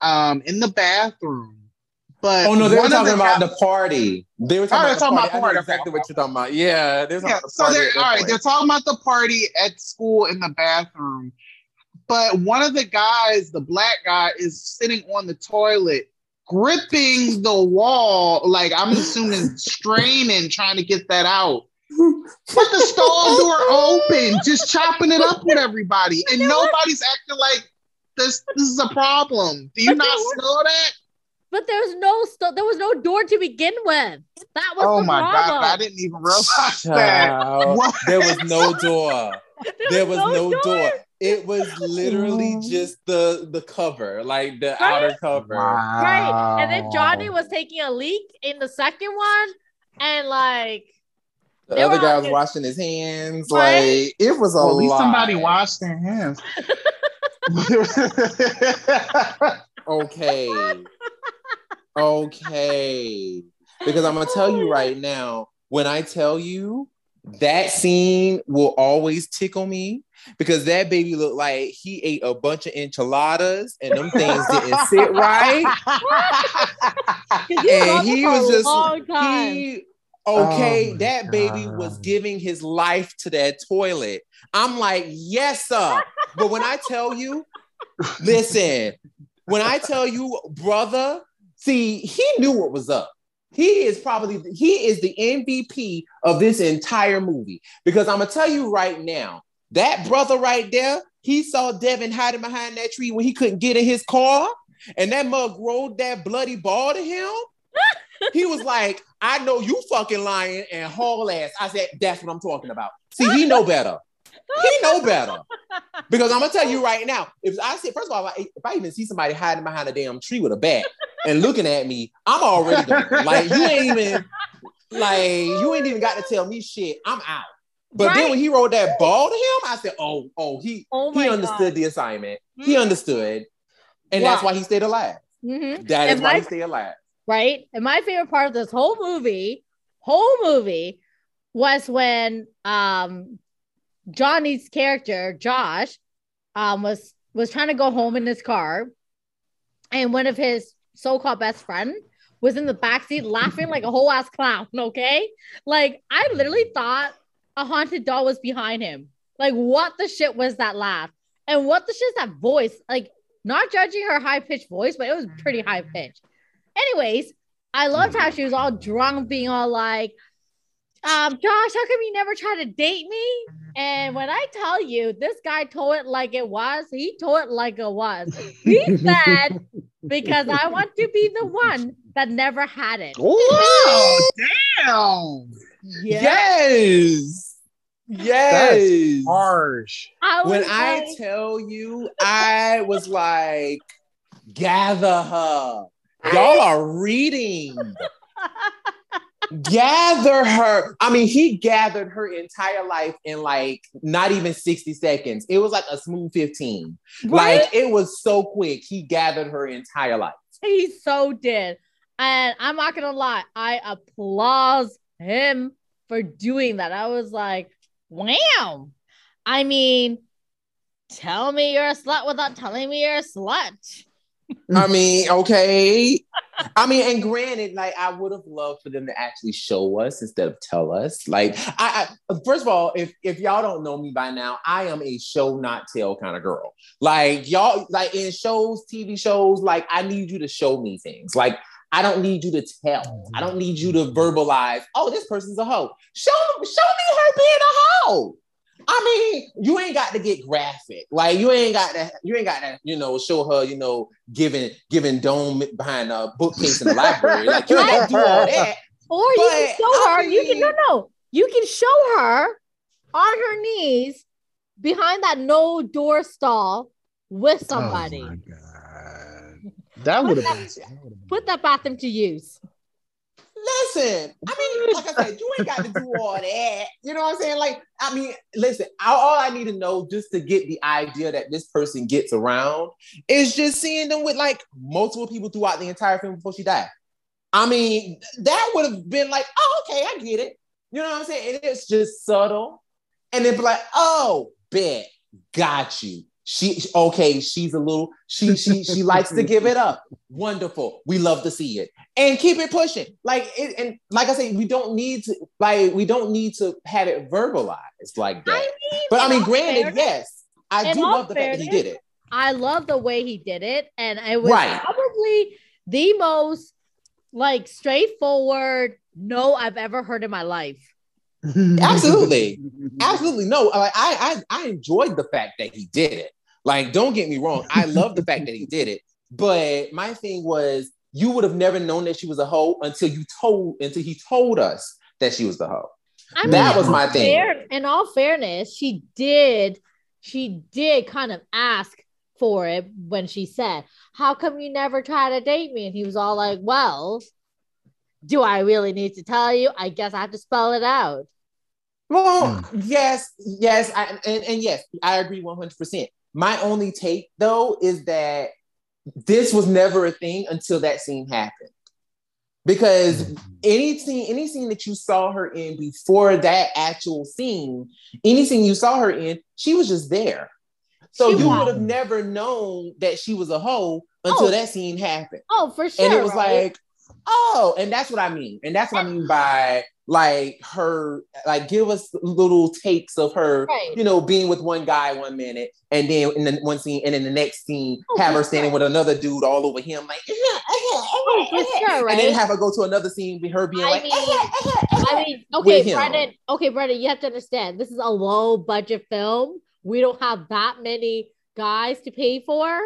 um in the bathroom But Oh no, they were talking the about guy- the party. They were Oh, talking, they're about, talking the about party. I know party. exactly Okay. what you're talking about. Yeah, they're Yeah, about the so they're at all that right. point. They're talking about the party at school in the bathroom, but one of the guys, the black guy, is sitting on the toilet, gripping the wall, like I'm assuming straining, trying to get that out. But the stall door open, just chopping it up with everybody, and nobody's acting like this. This is a problem. Do you But not there were- know that? But there's no st- there was no door to begin with. That was Oh the my problem. god! I didn't even realize that. There was no door. There was no door. door. It was literally Oh. just the the cover, like the Right? outer cover. Right. And then Johnny was taking a leak in the second one. And like The other guy all was washing his hands. Right? Like it was a Well, at least lot. somebody washed their hands. Okay. okay. Because I'm gonna tell you right now, when I tell you that scene will always tickle me because that baby looked like he ate a bunch of enchiladas and them things didn't sit right. you And he was just he okay, Oh my that baby was giving his life to that toilet. I'm like, yes, sir. But when I tell you, listen, when I tell you, brother, see, he knew what was up. He is probably he is the MVP of this entire movie because I'm gonna tell you right now, that brother right there, he saw Devon hiding behind that tree when he couldn't get in his car, and that mug rolled that bloody ball to him. he was like, "I know you fucking lying and haul ass." I said, "That's what I'm talking about." See, he know better. He know better. Because I'm gonna tell you right now, if I see, first of all, if I, even see somebody hiding behind a damn tree with a bat and looking at me, I'm already done. Like you ain't even, like you ain't even got to tell me shit. I'm out. But then when he rolled that ball to him, I said, "Oh, oh, he Oh he understood the assignment. He Mhm. understood, and that's why he stayed alive. Mhm. That is And why my- he stayed alive." right? And my favorite part of this whole movie, whole movie, was when um Johnny's character, Josh, um was was trying to go home in his car, and one of his so-called best friend was in the backseat laughing like a whole ass clown. Okay, like I literally thought a haunted doll was behind him. Like, what the shit was that laugh? And what the shit is that voice? Like, not judging her high pitched voice, but it was pretty high pitched. Anyways, I loved how she was all drunk, being all like, um, Josh, how come you never try to date me? And when I tell you, this guy told it like it was, he told it like it was. He said, because I want to be the one that never had it. Oh, damn. Yes, yes. Harsh. I was when I tell you, I was like, gather her. Y'all are reading. Gather her. I mean, he gathered her entire life in like not even 60 seconds. It was like a smooth 15. right? Like it was so quick. He gathered her entire life. He so did. And I'm not gonna lie, I applaud him for doing that. I was like, wow. I mean, tell me you're a slut without telling me you're a slut. I mean, okay. I mean, and granted, like I would have loved for them to actually show us instead of tell us. Like, I, I first of all, if if y'all don't know me by now, I am a show not tell kind of girl. Like y'all, like in shows, TV shows, like I need you to show me things. Like I don't need you to tell. I don't need you to verbalize. Oh, this person's a hoe. Show show me her being a hoe. I mean, you ain't got to get graphic. Like you ain't got to, you ain't got to, you know, show her, you know, giving giving dome behind a bookcase in the library. Like you ain't do all that. Or you can But, show I her, you can no no, you can show her on her knees behind that no door stall with somebody. Oh my god. That would have been. been- Put that bathroom to use. Listen, I mean, like I said, you ain't got to do all that. You know what I'm saying? Like, I mean, listen, all, I need to know just to get the idea that this person gets around is just seeing them with like multiple people throughout the entire film before she died. I mean, that would have been like, oh, okay, I get it. You know what I'm saying? And it's just subtle. And then be like, oh, bet, got you. She okay, she's a little, she she she likes to give it up. Wonderful. We love to see it. And keep it pushing. Like it, and like I say, we don't need to like we don't need to have it verbalized like that. I mean, but I mean, granted, fairness- yes, I do love the fact that he did it. I love the way he did it, and it was Right. probably the most like straightforward no I've ever heard in my life. Absolutely. Absolutely no. Like I, I I enjoyed the fact that he did it. Like, don't get me wrong. I love the fact that he did it. But my thing was, you would have never known that she was a hoe until you told until he told us that she was the hoe. I That was my thing. fair- in all fairness, she did, she did kind of ask for it when she said, How come you never try to date me? And he was all like, Well, do I really need to tell you? I guess I have to spell it out. Well, hmm. yes, yes, I, and, and yes, I agree 100%. My only take though is that this was never a thing until that scene happened. Because mm-hmm. any scene, any scene that you saw her in before that actual scene, any scene you saw her in, she was just there. So She you would have never known that she was a hoe until Oh. that scene happened. Oh, for sure. and it was right? like, oh, and that's what I mean. And that's what I mean by like her, like give us little takes of her, Right. you know, being with one guy one minute, and then in the one scene, and in the next scene, Oh, have her standing with another dude all over him, like, Oh, sure, and then have her go to another scene with her being I like, mean, I mean, okay. Brendan. Okay, Brendan, you have to understand this is a low budget film. We don't have that many guys to pay for.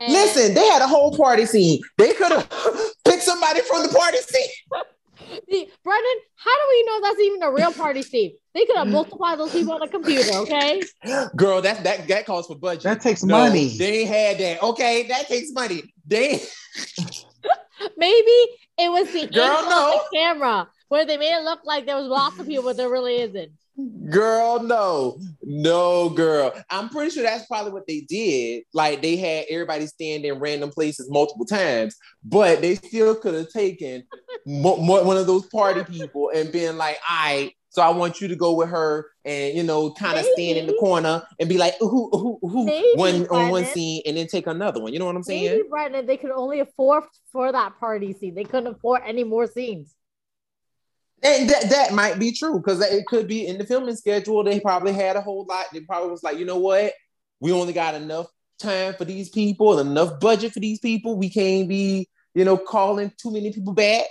And- listen, they had a whole party scene. They could have picked somebody from the party scene. See, Brendan, how do we know that's even a real party scene? They could have mm-hmm. multiplied those people on a computer, okay? Girl, that that that calls for budget. That takes No, money. They had that. Okay, that takes money. They Maybe it was the Girl, no. the camera where they made it look like there was lots of people, but there really isn't. Girl, no, no, girl. I'm pretty sure that's probably what they did. Like they had everybody stand in random places multiple times, but they still could have taken mo- mo- one of those party people and been like, "All right, so I want you to go with her and you know, kind of stand in the corner and be like, who, who, who, Maybe, one on one scene, and then take another one. You know what I'm saying? Maybe Brendan, they could only afford for that party scene. They couldn't afford any more scenes. And that, that might be true because it could be in the filming schedule. They probably had a whole lot. They probably was like, you know what? We only got enough time for these people, enough budget for these people. We can't be, you know, calling too many people back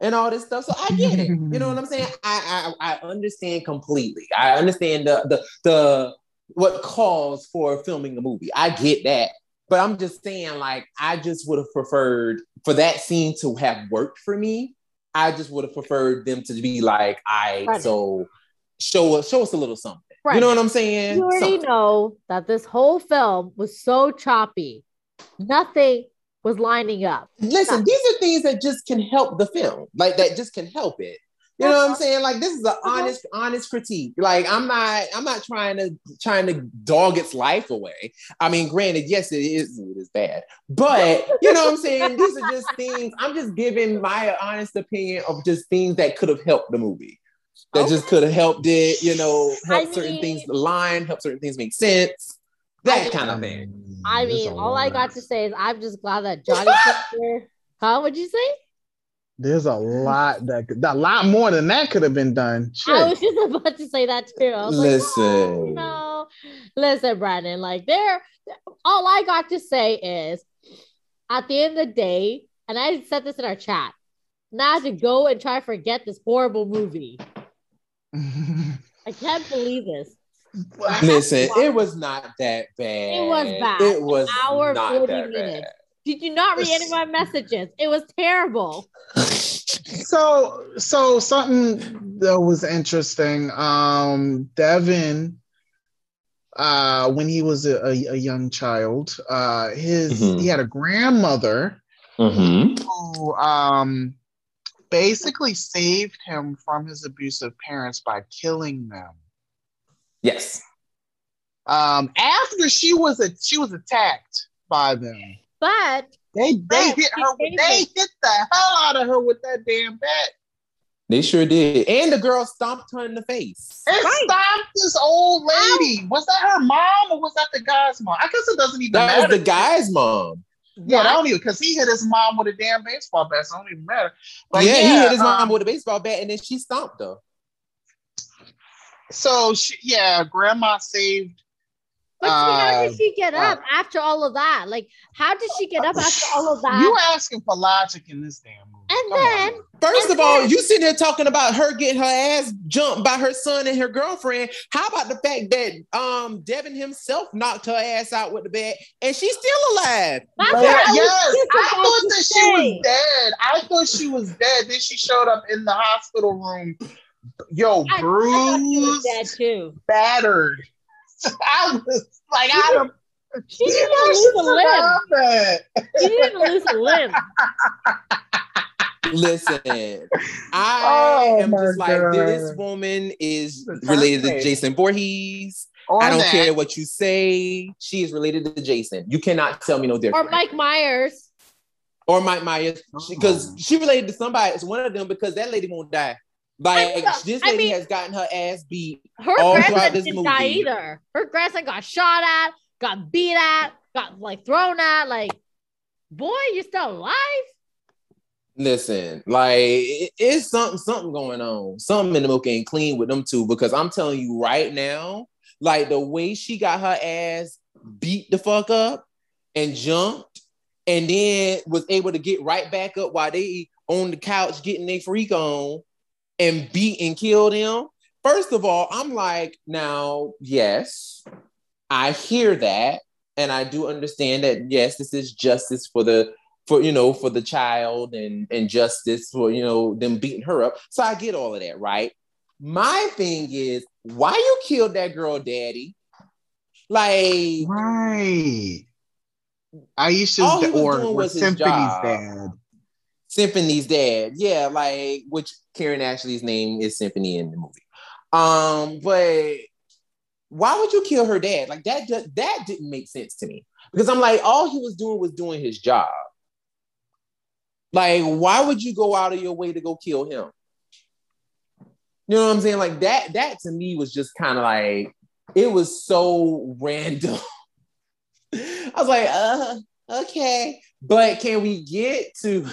and all this stuff. So I get it. You know what I'm saying? I I, I understand completely. I understand the the the what calls for filming a movie. I get that. But I'm just saying, like, I just would have preferred for that scene to have worked for me. I just would have preferred them to be like, I Right. so show us show us a little something. Right. You know what I'm saying? You already Something. know that this whole film was so choppy. Nothing was lining up. Listen, these are things that just can help the film. Like that just can help it. You know what I'm saying? Like this is an honest, honest critique. Like I'm not, I'm not trying to trying to dog its life away. I mean, granted, yes, it is, it is bad, but you know what I'm saying? These are just things. I'm just giving my honest opinion of just things that could have helped the movie. That just could have helped it, you know, help I certain mean- things align, help certain things make sense. That I- kind of thing. I mean, a all I got to say is I'm just glad that Johnny Sister. Huh? What'd you say? There's a lot that could, a lot more than that could have been done. Shit. I was just about to say that too. I was like, Listen. Oh, you know, listen, Brandon. Like, there, all I got to say is, at the end of the day, and I said this in our chat. Now I have to go and try to forget this horrible movie. I can't believe this. Listen, it was not that bad. It was bad. It was Hour, 40 that minutes. Did you not read any of my messages? It was terrible. so so something that was interesting. Um, Devin, uh, when he was a, a, a young child, uh, his Mhm. he had a grandmother Mhm. who um basically saved him from his abusive parents by killing them. Yes. Um, after she was a, she was attacked by them. But They they Right, hit her. saved They him. hit the hell out of her with that damn bat. They sure did. And the girl stomped her in the face. And right. stomped this old lady. Ow. Was that her mom or was that the guy's mom? I guess it doesn't even that matter. That was the guy's mom. Yeah, I don't even because he hit his mom with a damn baseball bat. So it don't even matter. But yeah, yeah he hit his um, mom with a baseball bat and then she stomped her. So she, yeah, grandma saved but see, how did she get uh, up after all of that? Like, how did she get up after all of that? You asking for logic in this damn movie. And Come then, on. first and of all, you sitting here talking about her getting her ass jumped by her son and her girlfriend. How about the fact that um Devon himself knocked her ass out with the bat and she's still alive? That's yes, yes. I thought that say. she was dead. I thought she was dead. Then she showed up in the hospital room. Yo, bruised, dead too. battered. I was like, I don't. She didn't lose a limb. She didn't lose a limb. Listen, I oh am just like God. this woman is related to Jason Voorhees. Or I don't that. care what you say. She is related to Jason. You cannot tell me no different. Or Mike Myers. Or Mike Myers, because she, oh. she related to somebody. It's one of them because that lady won't die. Like this lady I mean, has gotten her ass beat her all throughout this didn't movie. Die either. Her grandson got shot at, got beat at, got like thrown at. Like, boy, you're still alive. Listen, like it, it's something, something going on. Something in the milk ain't clean with them two because I'm telling you right now, like the way she got her ass beat the fuck up and jumped, and then was able to get right back up while they on the couch getting their freak on and beat and kill them. First of all, I'm like, now, yes, I hear that. And I do understand that, yes, this is justice for the, for, you know, for the child and, and justice for, you know, them beating her up. So I get all of that, right? My thing is, why you killed that girl daddy? Like, right. Aisha's or was Symphony's dad. Symphony's dad. Yeah, like which Karan Ashley's name is Symphony in the movie. Um, but why would you kill her dad? Like that that didn't make sense to me. Because I'm like, all he was doing was doing his job. Like, why would you go out of your way to go kill him? You know what I'm saying? Like that, that to me was just kind of like it was so random. I was like, uh, okay. But can we get to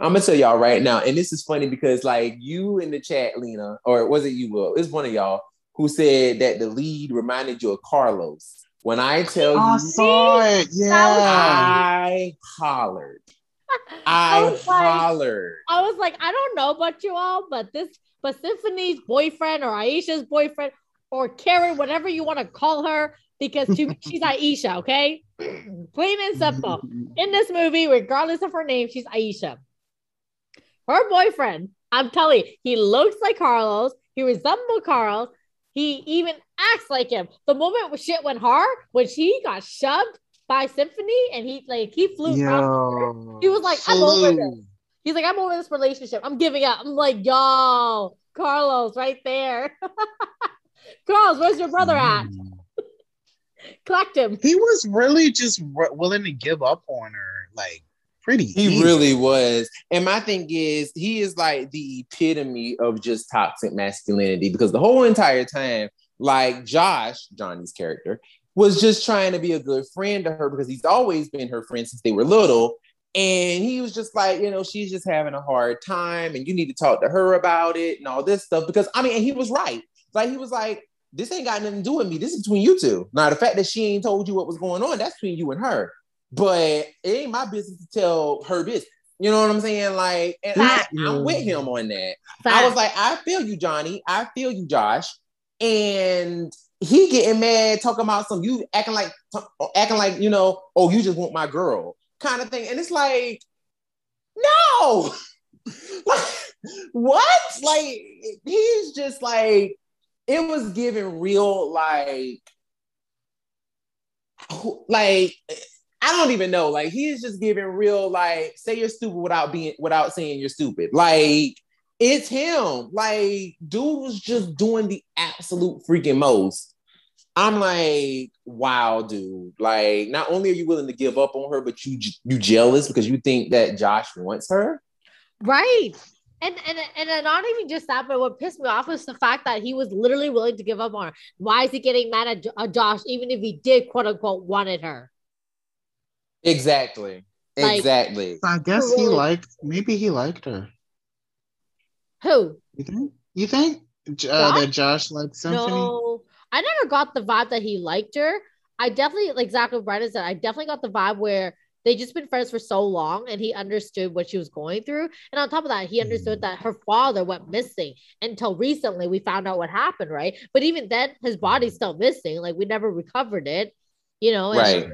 I'm gonna tell y'all right now, and this is funny because like you in the chat, Lena, or was it you? Will it's one of y'all who said that the lead reminded you of Carlos. When I tell oh, I you, saw it. Yeah, I hollered. I, I hollered. Like, I was like, I don't know about you all, but this, but Symphony's boyfriend or Aisha's boyfriend or Karan, whatever you want to call her, because to me, she's Aisha, okay? Plain and simple. In this movie, regardless of her name, she's Aisha. Her boyfriend, I'm telling you, he looks like Carlos. He resembles Carlos. He even acts like him. The moment shit went hard, when she got shoved by Symphony and he like he flew he was like, I'm over this. He's like, I'm over this relationship. I'm giving up. I'm like, yo, Carlos, right there. Carlos, where's your brother at? Collect him. He was really just willing to give up on her, like pretty. He easy. really was. And my thing is, he is like the epitome of just toxic masculinity because the whole entire time, like Josh, Johnny's character, was just trying to be a good friend to her because he's always been her friend since they were little. And he was just like, you know, she's just having a hard time and you need to talk to her about it and all this stuff. Because I mean, and he was right. Like, he was like, this ain't got nothing to do with me. This is between you two. Now, the fact that she ain't told you what was going on, that's between you and her. But it ain't my business to tell her business. You know what I'm saying? Like, and I, am with him on that. I was like, I feel you, Johnny. I feel you, Josh. And he getting mad, talking about some you acting like acting like you know, oh, you just want my girl kind of thing. And it's like, no, like what? Like he's just like it was giving real like like I don't even know. Like he's just giving real like say you're stupid without being without saying you're stupid. Like it's him. Like dude was just doing the absolute freaking most. I'm like, wow, dude. Like not only are you willing to give up on her, but you you jealous because you think that Josh wants her. Right. And, and and not even just that, but what pissed me off was the fact that he was literally willing to give up on her. Why is he getting mad at uh, Josh, even if he did quote unquote wanted her? Exactly. Like, exactly. I guess really, he liked. Maybe he liked her. Who? You think? You think uh, that Josh liked Symphony? No, I never got the vibe that he liked her. I definitely like exactly what Brandon said. I definitely got the vibe where they just been friends for so long and he understood what she was going through. And on top of that, he understood mm. that her father went missing until recently we found out what happened, right? But even then, his body's still missing. Like we never recovered it, you know. right.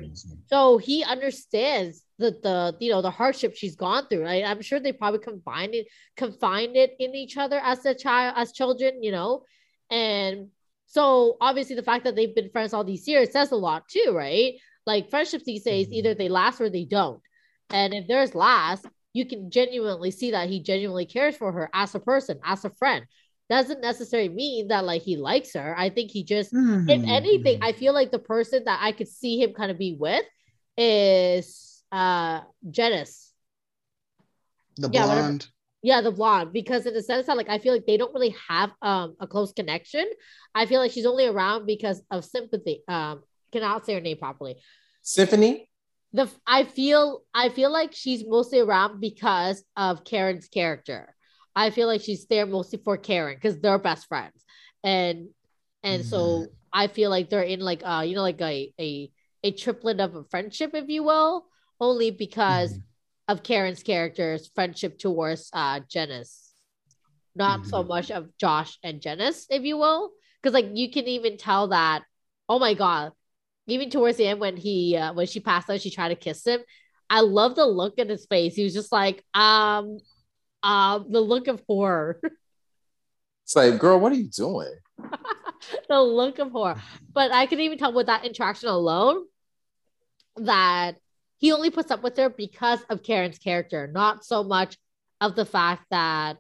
So he understands the the you know the hardship she's gone through. Right? I'm sure they probably combined it, confined it in each other as a child, as children, you know. And so obviously the fact that they've been friends all these years says a lot too, right? Like friendships these days, mm-hmm. either they last or they don't. And if there's last, you can genuinely see that he genuinely cares for her as a person, as a friend. Doesn't necessarily mean that like he likes her. I think he just, mm-hmm. if anything, I feel like the person that I could see him kind of be with is uh Janice. The yeah, blonde. Yeah, the blonde. Because in the sense that like I feel like they don't really have um a close connection. I feel like she's only around because of sympathy. Um, cannot say her name properly. Symphony. The I feel I feel like she's mostly around because of Karan's character. I feel like she's there mostly for Karan because they're best friends, and and mm-hmm. so I feel like they're in like uh you know like a a a triplet of a friendship, if you will, only because mm-hmm. of Karan's character's friendship towards uh Janice, not mm-hmm. so much of Josh and Janice, if you will, because like you can even tell that. Oh my god, even towards the end when he uh, when she passed out, she tried to kiss him. I love the look in his face. He was just like, um, um, the look of horror. It's like, girl, what are you doing? the look of horror. But I can even tell with that interaction alone that he only puts up with her because of Karan's character, not so much of the fact that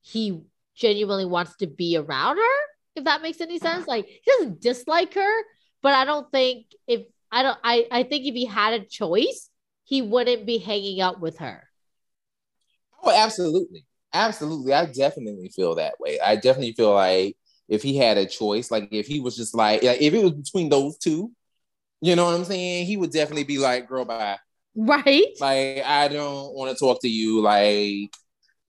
he genuinely wants to be around her, if that makes any sense. Like he doesn't dislike her, but I don't think if I don't I, I think if he had a choice, he wouldn't be hanging out with her. Oh, absolutely. Absolutely. I definitely feel that way. I definitely feel like if he had a choice, like if he was just like, like if it was between those two, you know what I'm saying? He would definitely be like, girl, bye. Right. Like, I don't want to talk to you. Like,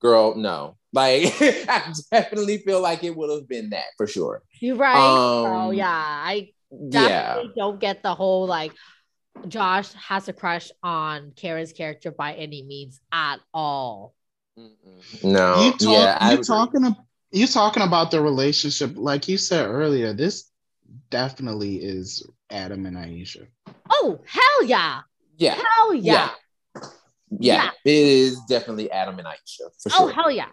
girl, no. Like, I definitely feel like it would have been that for sure. You're right. Um, oh, yeah. I yeah. don't get the whole like Josh has a crush on Karan's character by any means at all. No, you talk, yeah, you talking about you talking about the relationship, like you said earlier. This definitely is Adam and Aisha. Oh hell yeah! Yeah, hell yeah. yeah. Yeah, yeah. it is definitely Adam and Aisha for oh, sure. Oh hell yeah!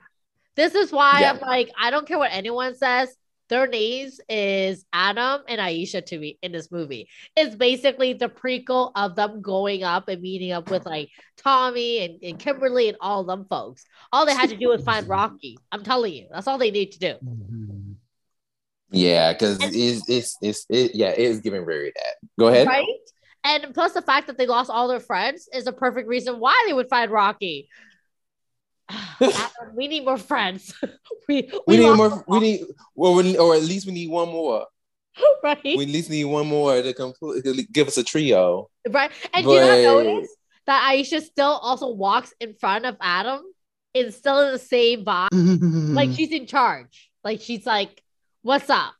This is why yeah. I'm like, I don't care what anyone says their names is Adam and Aisha to me in this movie. It's basically the prequel of them going up and meeting up with like Tommy and, and Kimberly and all them folks. All they had to do was find Rocky. I'm telling you, that's all they need to do. Mm-hmm. Yeah, because it's, it's it's it yeah, it is giving very that. Go ahead. Right? And plus the fact that they lost all their friends is a perfect reason why they would find Rocky. We need more friends. we, we, we need more. We need, well, we, or at least we need one more. Right. We at least need one more to completely give us a trio. Right. And but... you not notice that Aisha still also walks in front of Adam and still in the same vibe. like she's in charge. Like she's like, what's up?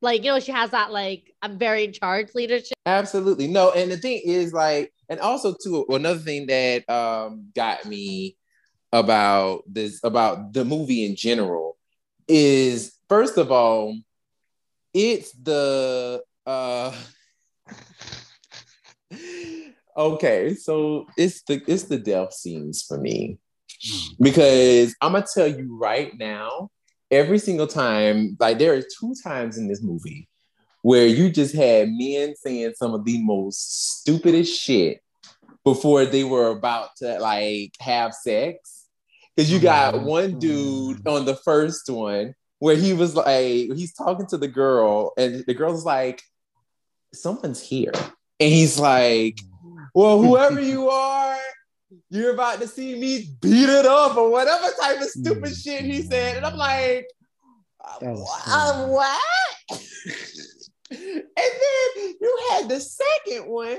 Like, you know, she has that like I'm very in charge leadership. Absolutely. No, and the thing is like, and also too, another thing that um got me about this about the movie in general is first of all it's the uh okay so it's the it's the death scenes for me. Because i'm gonna tell you right now every single time like there are two times in this movie where you just had men saying some of the most stupidest shit before they were about to like have sex because you got mm-hmm. one dude on the first one where he was like, he's talking to the girl, and the girl's like, someone's here. And he's like, well, whoever you are, you're about to see me beat it up or whatever type of stupid mm. shit he said. And I'm like, uh, what? and then you had the second one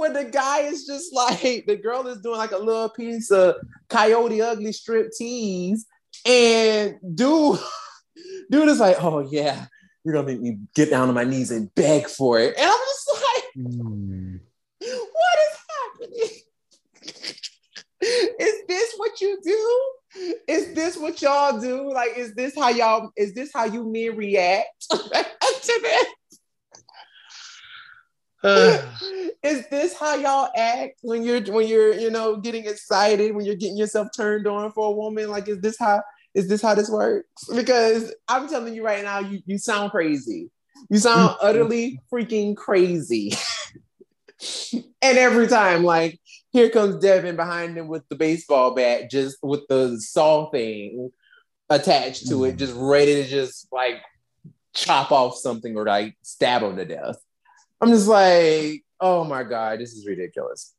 where the guy is just like, the girl is doing like a little piece of coyote ugly strip tease. And dude, dude is like, oh yeah, you're gonna make me get down on my knees and beg for it. And I'm just like, mm. what is happening? is this what you do? Is this what y'all do? Like, is this how y'all, is this how you men react to this? is this how y'all act when you're when you're you know getting excited when you're getting yourself turned on for a woman? Like is this how is this how this works? Because i'm telling you right now you, you sound crazy. You sound utterly freaking crazy. And every time like here comes devon behind him with the baseball bat just with the saw thing attached to it mm. just ready to just like chop off something or like stab him to death I'm just like, oh my god, this is ridiculous.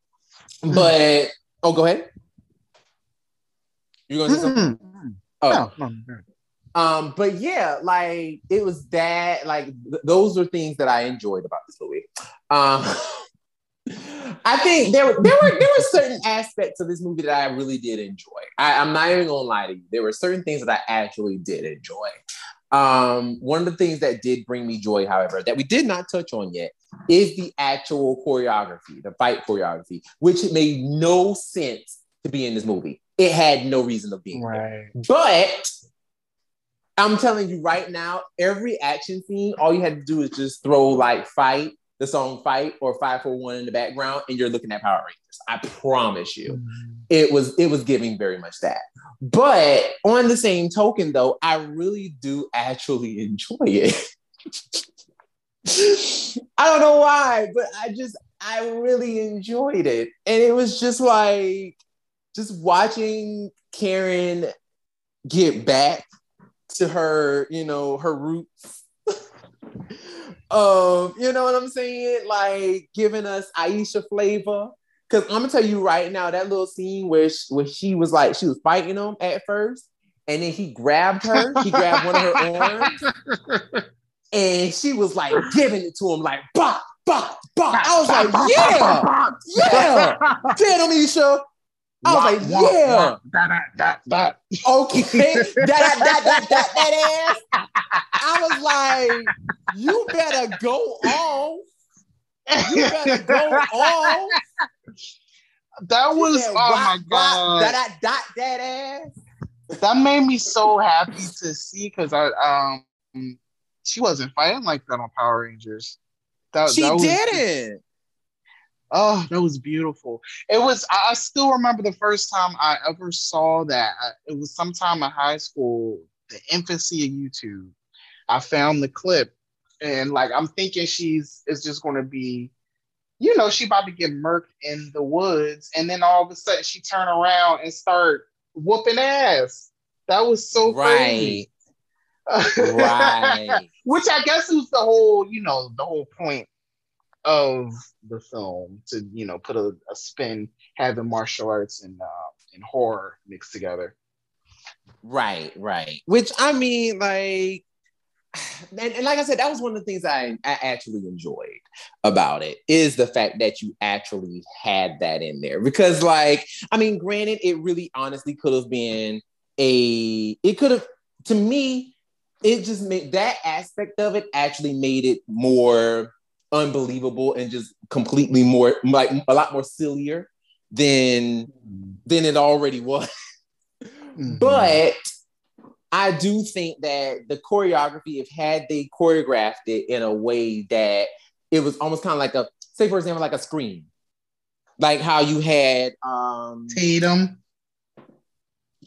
But oh, go ahead. You gonna say something? Oh. No, no, Um, but yeah, like it was that. Like th- those are things that I enjoyed about this movie. Um, I think there were there were there were certain aspects of this movie that I really did enjoy. I, I'm not even gonna lie to you. There were certain things that I actually did enjoy. Um, one of the things that did bring me joy, however, that we did not touch on yet, is the actual choreography, the fight choreography, which made no sense to be in this movie. It had no reason of being right. There. But I'm telling you right now, every action scene, all you had to do is just throw like fight, the song fight or 541 in the background, and you're looking at Power Rangers. I promise you. Mm-hmm. It was it was giving very much that. But on the same token, though, I really do actually enjoy it. I don't know why, but I just I really enjoyed it. And it was just like just watching Karan get back to her, you know, her roots. um, you know what I'm saying? Like giving us Aisha flavor. Cause I'm gonna tell you right now, that little scene where she, where she was like she was fighting him at first, and then he grabbed her, he grabbed one of her arms, and she was like giving it to him like bop, bop, bop. I was like, yeah, yeah. Damn, Misha. I was like, yeah. Okay. that, that, that, that, that ass. I was like, you better go off. You better go off. That was, oh my God. That, that, that, that ass. That made me so happy to see because I, um, she wasn't fighting like that on Power Rangers. That, she that was, did it. Oh, that was beautiful. It was. I still remember the first time I ever saw that. It was sometime in high school, the infancy of YouTube. I found the clip, and like I'm thinking she's is just going to be, you know, she about to get murked in the woods, and then all of a sudden she turn around and start whooping ass. That was so right. crazy right. Which I guess is the whole, you know, the whole point of the film to, you know, put a, a spin having martial arts and uh, and horror mixed together. Right, right. Which I mean, like, and, and, like I said, that was one of the things I, I actually enjoyed about it is the fact that you actually had that in there. Because, like, I mean, granted, it really honestly could have been a, it could have, to me, it just made that aspect of it actually made it more unbelievable and just completely more like a lot more sillier than than it already was. Mm-hmm. But I do think that the choreography, if had they choreographed it in a way that it was almost kind of like a, say for example, like a scream, like how you had um Tatum.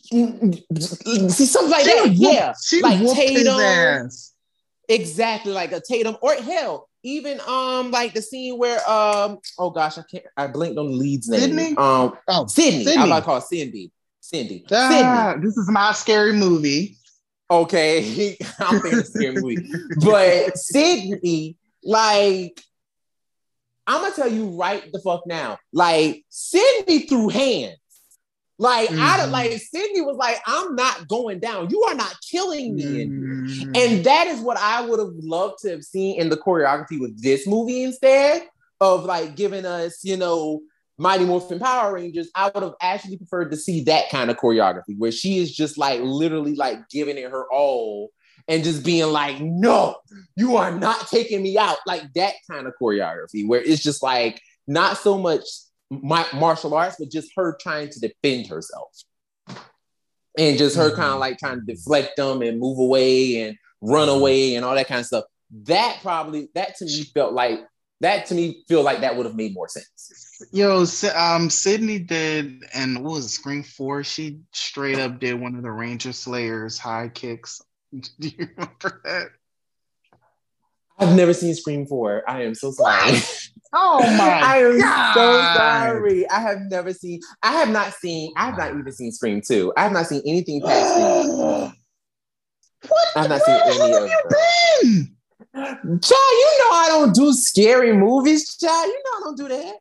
See something like she that, yeah. She like Tatum, exactly like a Tatum, or hell, even um like the scene where um oh gosh, I can't I blinked on the lead's name. Sydney? Um oh, Sydney. Sydney. I'm about to call Cindy. Cindy. Ah, Cindy. This is my scary movie. Okay, I'm thinking scary movie, but Sydney, like, I'm gonna tell you right the fuck now, like Sydney threw hands Like mm-hmm. I like Sydney was like, I'm not going down. You are not killing me. Mm-hmm. And that is what I would have loved to have seen in the choreography with this movie instead of like giving us, you know, Mighty Morphin Power Rangers. I would have actually preferred to see that kind of choreography where she is just like literally like giving it her all and just being like, no, you are not taking me out. Like that kind of choreography where it's just like not so much my, martial arts, but just her trying to defend herself. And just her mm-hmm. kind of like trying to deflect them and move away and run mm-hmm. away and all that kind of stuff. That probably, that to me felt like, that to me feel like that would have made more sense. Yo, um, Sydney did, and what was it, Scream 4? She straight up did one of the Ranger Slayers high kicks. Do you remember that? I've never seen Scream 4. I am so sorry. Oh my I am God. so sorry. I have never seen, I have not seen, I have not even seen Scream 2. I have not seen anything past Scream. what? I've not seen any of you been? Child, you know I don't do scary movies, child. You know I don't do that.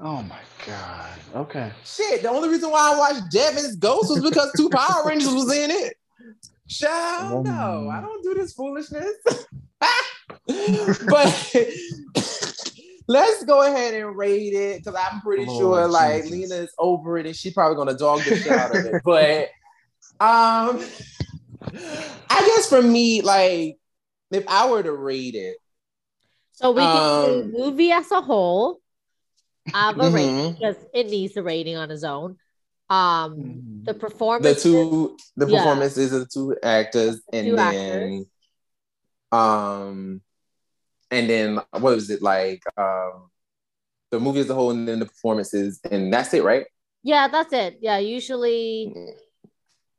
Oh my God. Okay. Shit. The only reason why I watched Devon's Ghost was because two Power Rangers was in it. Child, no, I um. don't do this foolishness. but let's go ahead and rate it because I'm pretty oh, sure like Jesus. Lena is over it and she's probably gonna dog the shit out of it. But um, I guess for me, like if I were to rate it, so we can um, do movie as a whole. I have a mm-hmm. rating because it needs a rating on its own. Um, mm-hmm. the performance, the two, the yeah. performances of the two actors, and two then, actors. um, and then what was it like? Um, the movie as a whole, and then the performances, and that's it, right? Yeah, that's it. Yeah, usually,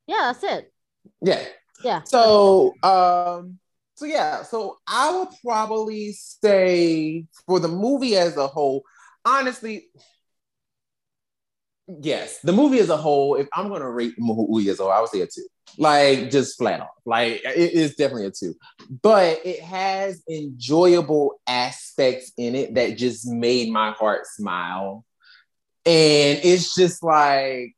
yeah, that's it. Yeah, yeah. So, um, so yeah, so I would probably say for the movie as a whole, honestly, yes, the movie as a whole, if I'm gonna rate the movie as a whole, I would say a two. Like just flat off. Like it is definitely a two. But it has enjoyable aspects in it that just made my heart smile. And it's just like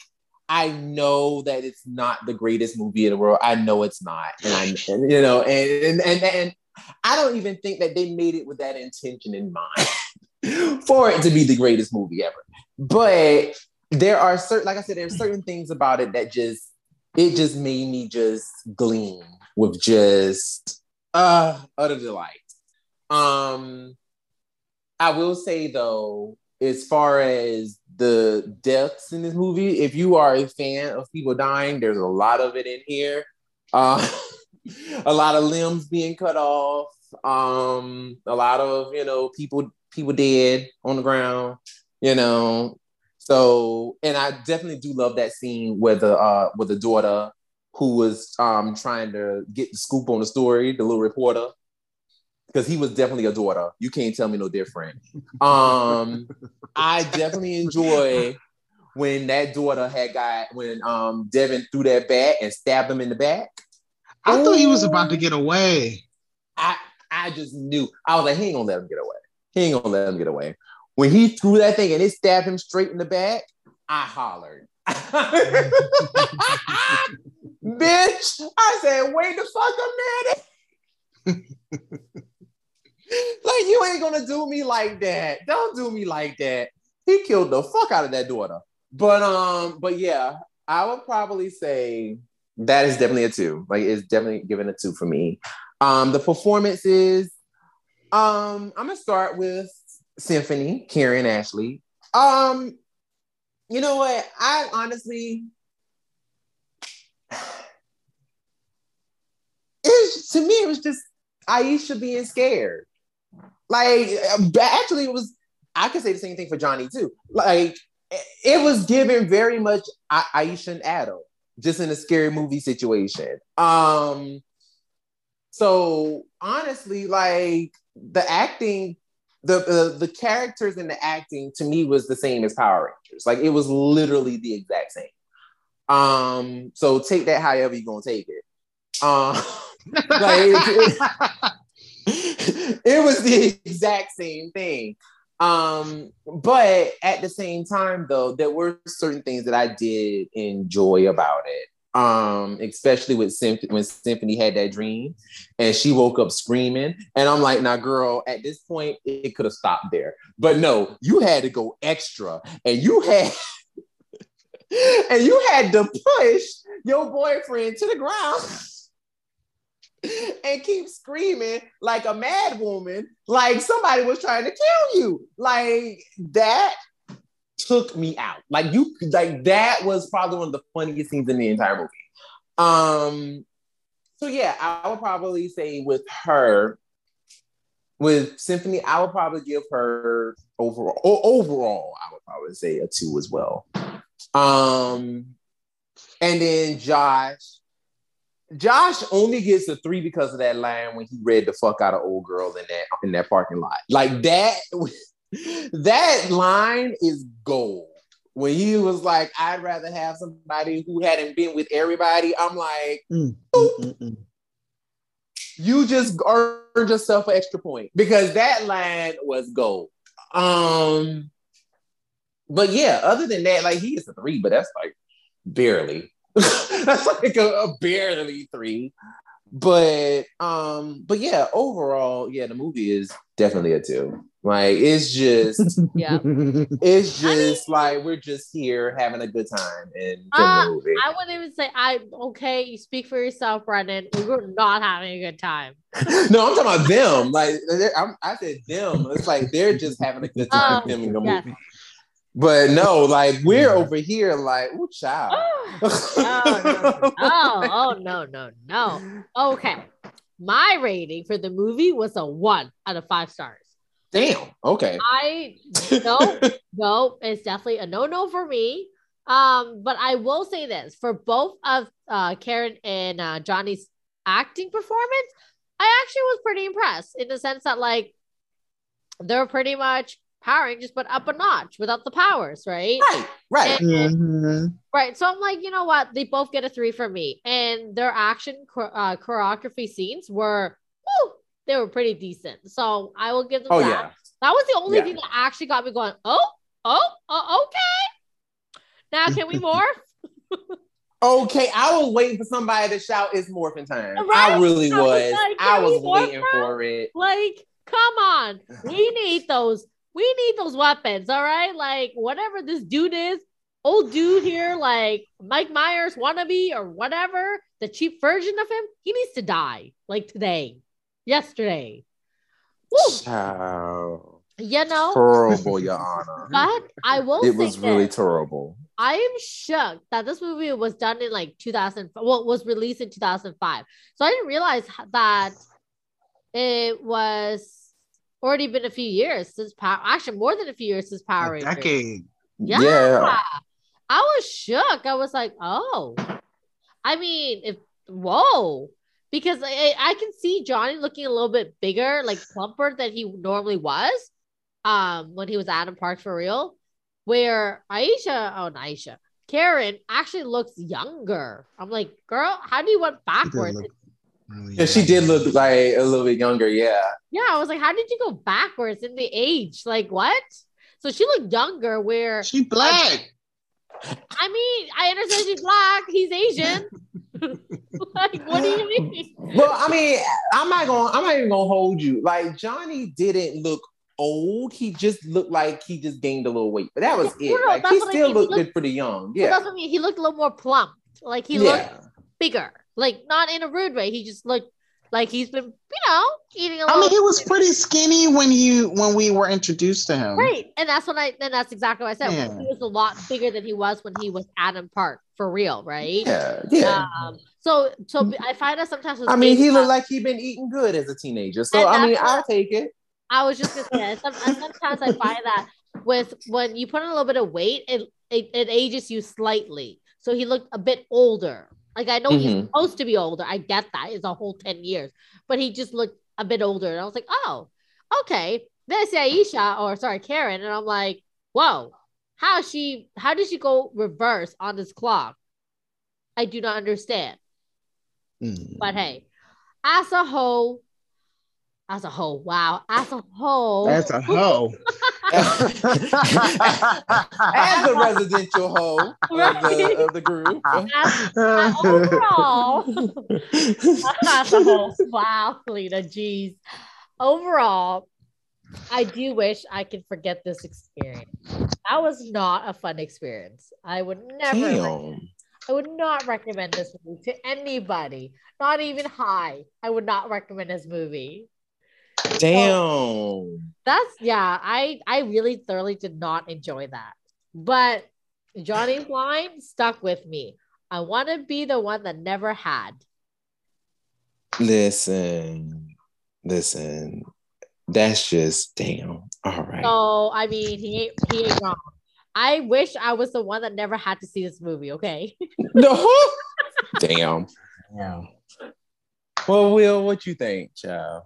I know that it's not the greatest movie in the world. I know it's not. And I you know, and, and and and I don't even think that they made it with that intention in mind for it to be the greatest movie ever. But there are certain, like I said, there are certain things about it that just it just made me just gleam with just uh utter delight. Um, I will say though, as far as the deaths in this movie, if you are a fan of people dying, there's a lot of it in here. Uh, a lot of limbs being cut off. Um, a lot of you know people people dead on the ground. You know, so, and I definitely do love that scene where the uh with the daughter who was um trying to get the scoop on the story, the little reporter, because he was definitely a daughter. You can't tell me no different. Um, I definitely enjoy when that daughter had got when um Devon threw that bat and stabbed him in the back. I Ooh. thought he was about to get away. I I just knew. I was like, he ain't gonna let him get away. He ain't gonna let him get away. When he threw that thing and it stabbed him straight in the back, I hollered. Bitch, I said, wait the fuck a minute. like, you ain't gonna do me like that. Don't do me like that. He killed the fuck out of that daughter. But um, but yeah, I would probably say that is definitely a two. Like it's definitely given a two for me. Um, the performances, um, I'm gonna start with Symphony, Karan Ashley. Um, you know what? I honestly, it to me it was just Aisha being scared. Like actually, it was. I could say the same thing for Johnny too. Like it was given very much Aisha and Adam, just in a scary movie situation. Um, so honestly, like the acting the, the characters and the acting to me was the same as Power Rangers. Like it was literally the exact same. Um, so take that however you're gonna take it. Um, like it, it, it, was the exact same thing. Um, but at the same time, though, there were certain things that I did enjoy about it. Um, especially with Symphony when Symphony had that dream and she woke up screaming. And I'm like, now, girl, at this point, it could have stopped there. But no, you had to go extra and you had and you had to push your boyfriend to the ground and keep screaming like a mad woman, like somebody was trying to kill you. Like that took me out. Like you, like that was probably one of the funniest scenes in the entire movie. Um, so yeah, I would probably say with her, with Symphony, I would probably give her overall. Overall, I would probably say a two as well. Um, and then Josh, Josh only gets a three because of that line when he read the fuck out of old girl in that in that parking lot. Like that, that line is gold. When he was like, "I'd rather have somebody who hadn't been with everybody," I'm like, mm, mm, mm, "You just earned yourself an extra point because that line was gold." Um, but yeah, other than that, like he is a three, but that's like barely. That's like a, a, barely three. But um, but yeah, overall, yeah, the movie is definitely a two. Like it's just yeah, it's just I mean, like we're just here having a good time in uh, the movie. I wouldn't even say I okay, you speak for yourself, Brandon. We were not having a good time. no, I'm talking about them. Like I'm, i said them. It's like they're just having a good time um, filming the yes. movie. But no, like we're over here, like, oh, child. oh, no, oh, oh, no, no, no. Okay. My rating for the movie was a one out of five stars. Damn. Okay. I no, no, it's definitely a no-no for me. Um, but I will say this for both of uh Karan and uh Johnny's acting performance, I actually was pretty impressed in the sense that like they're pretty much Power Rangers, but up a notch without the powers, right? Right, right. And, mm-hmm. Right. So I'm like, you know what? They both get a three from me. And their action uh, choreography scenes were, whew, they were pretty decent. So I will give them oh, that. Yeah. That was the only yeah. thing that actually got me going, oh, oh, oh okay. Now can we morph? okay, I was waiting for somebody to shout it's morphing time. Right? I really I was. was like, I was waiting for it. Like, come on. We need those we need those weapons, all right? Like whatever this dude is, old dude here, like Mike Myers wannabe or whatever, the cheap version of him, he needs to die like today, yesterday. Woo. You know, terrible, Your Honor. But I will. It was really this. terrible. I am shocked that this movie was done in like 2000. Well, was released in 2005. So I didn't realize that it was already been a few years since Power. Actually, more than a few years since Power Rangers. Decade. Yeah. yeah. I was shook. I was like, oh. I mean, if whoa, because I, I can see Johnny looking a little bit bigger, like plumper than he normally was, um, when he was Adam Park for real. Where Aisha, oh, Aisha, Karan actually looks younger. I'm like, girl, how do you went backwards? Really yeah, she did look like a little bit younger. Yeah. Yeah, I was like, how did you go backwards in the age? Like what? So she looked younger. Where she black. I mean, I understand she's black. He's Asian. like, what do you mean? Well, I mean, I'm not gonna, I'm not even gonna hold you. Like Johnny didn't look old. He just looked like he just gained a little weight, but that was it. No, like he still I mean. looked, he looked pretty young. Yeah, that's what I mean. He looked a little more plump. Like he yeah. looked bigger. Like not in a rude way. He just looked like he's been, you know, eating a lot. I mean, he was pretty skinny when you when we were introduced to him. Right. And that's what I and that's exactly what I said. Yeah. He was a lot bigger than he was when he was Adam Park for real, right? Yeah. Yeah. Um, so so I find that sometimes I mean he looked like he'd been eating good as a teenager. So I mean I'll take it. I was just gonna say sometimes I find that with when you put on a little bit of weight, it, it, it ages you slightly. So he looked a bit older, like I know mm-hmm. he's supposed to be older. I get that. It's a whole 10 years. But he just looked a bit older. And I was like, oh, okay. Then I say Aisha or sorry, Karan. And I'm like, whoa, how she how did she go reverse on this clock? I do not understand. Mm. But hey, as a whole, As a whole, wow. As a whole, As a hoe. As the residential hoe of the, of the group. as, as overall, as a whole, wow, Lena, geez. Overall, I do wish I could forget this experience. That was not a fun experience. I would never, Damn. I would not recommend this movie to anybody, not even high. I would not recommend this movie. Damn. That's yeah, I I really thoroughly did not enjoy that. But Johnny's line stuck with me. I want to be the one that never had. Listen, listen. That's just damn. All right. So I mean, he ain't he ain't wrong. I wish I was the one that never had to see this movie. Okay. No. damn. Yeah. Well, Will, what you think, child?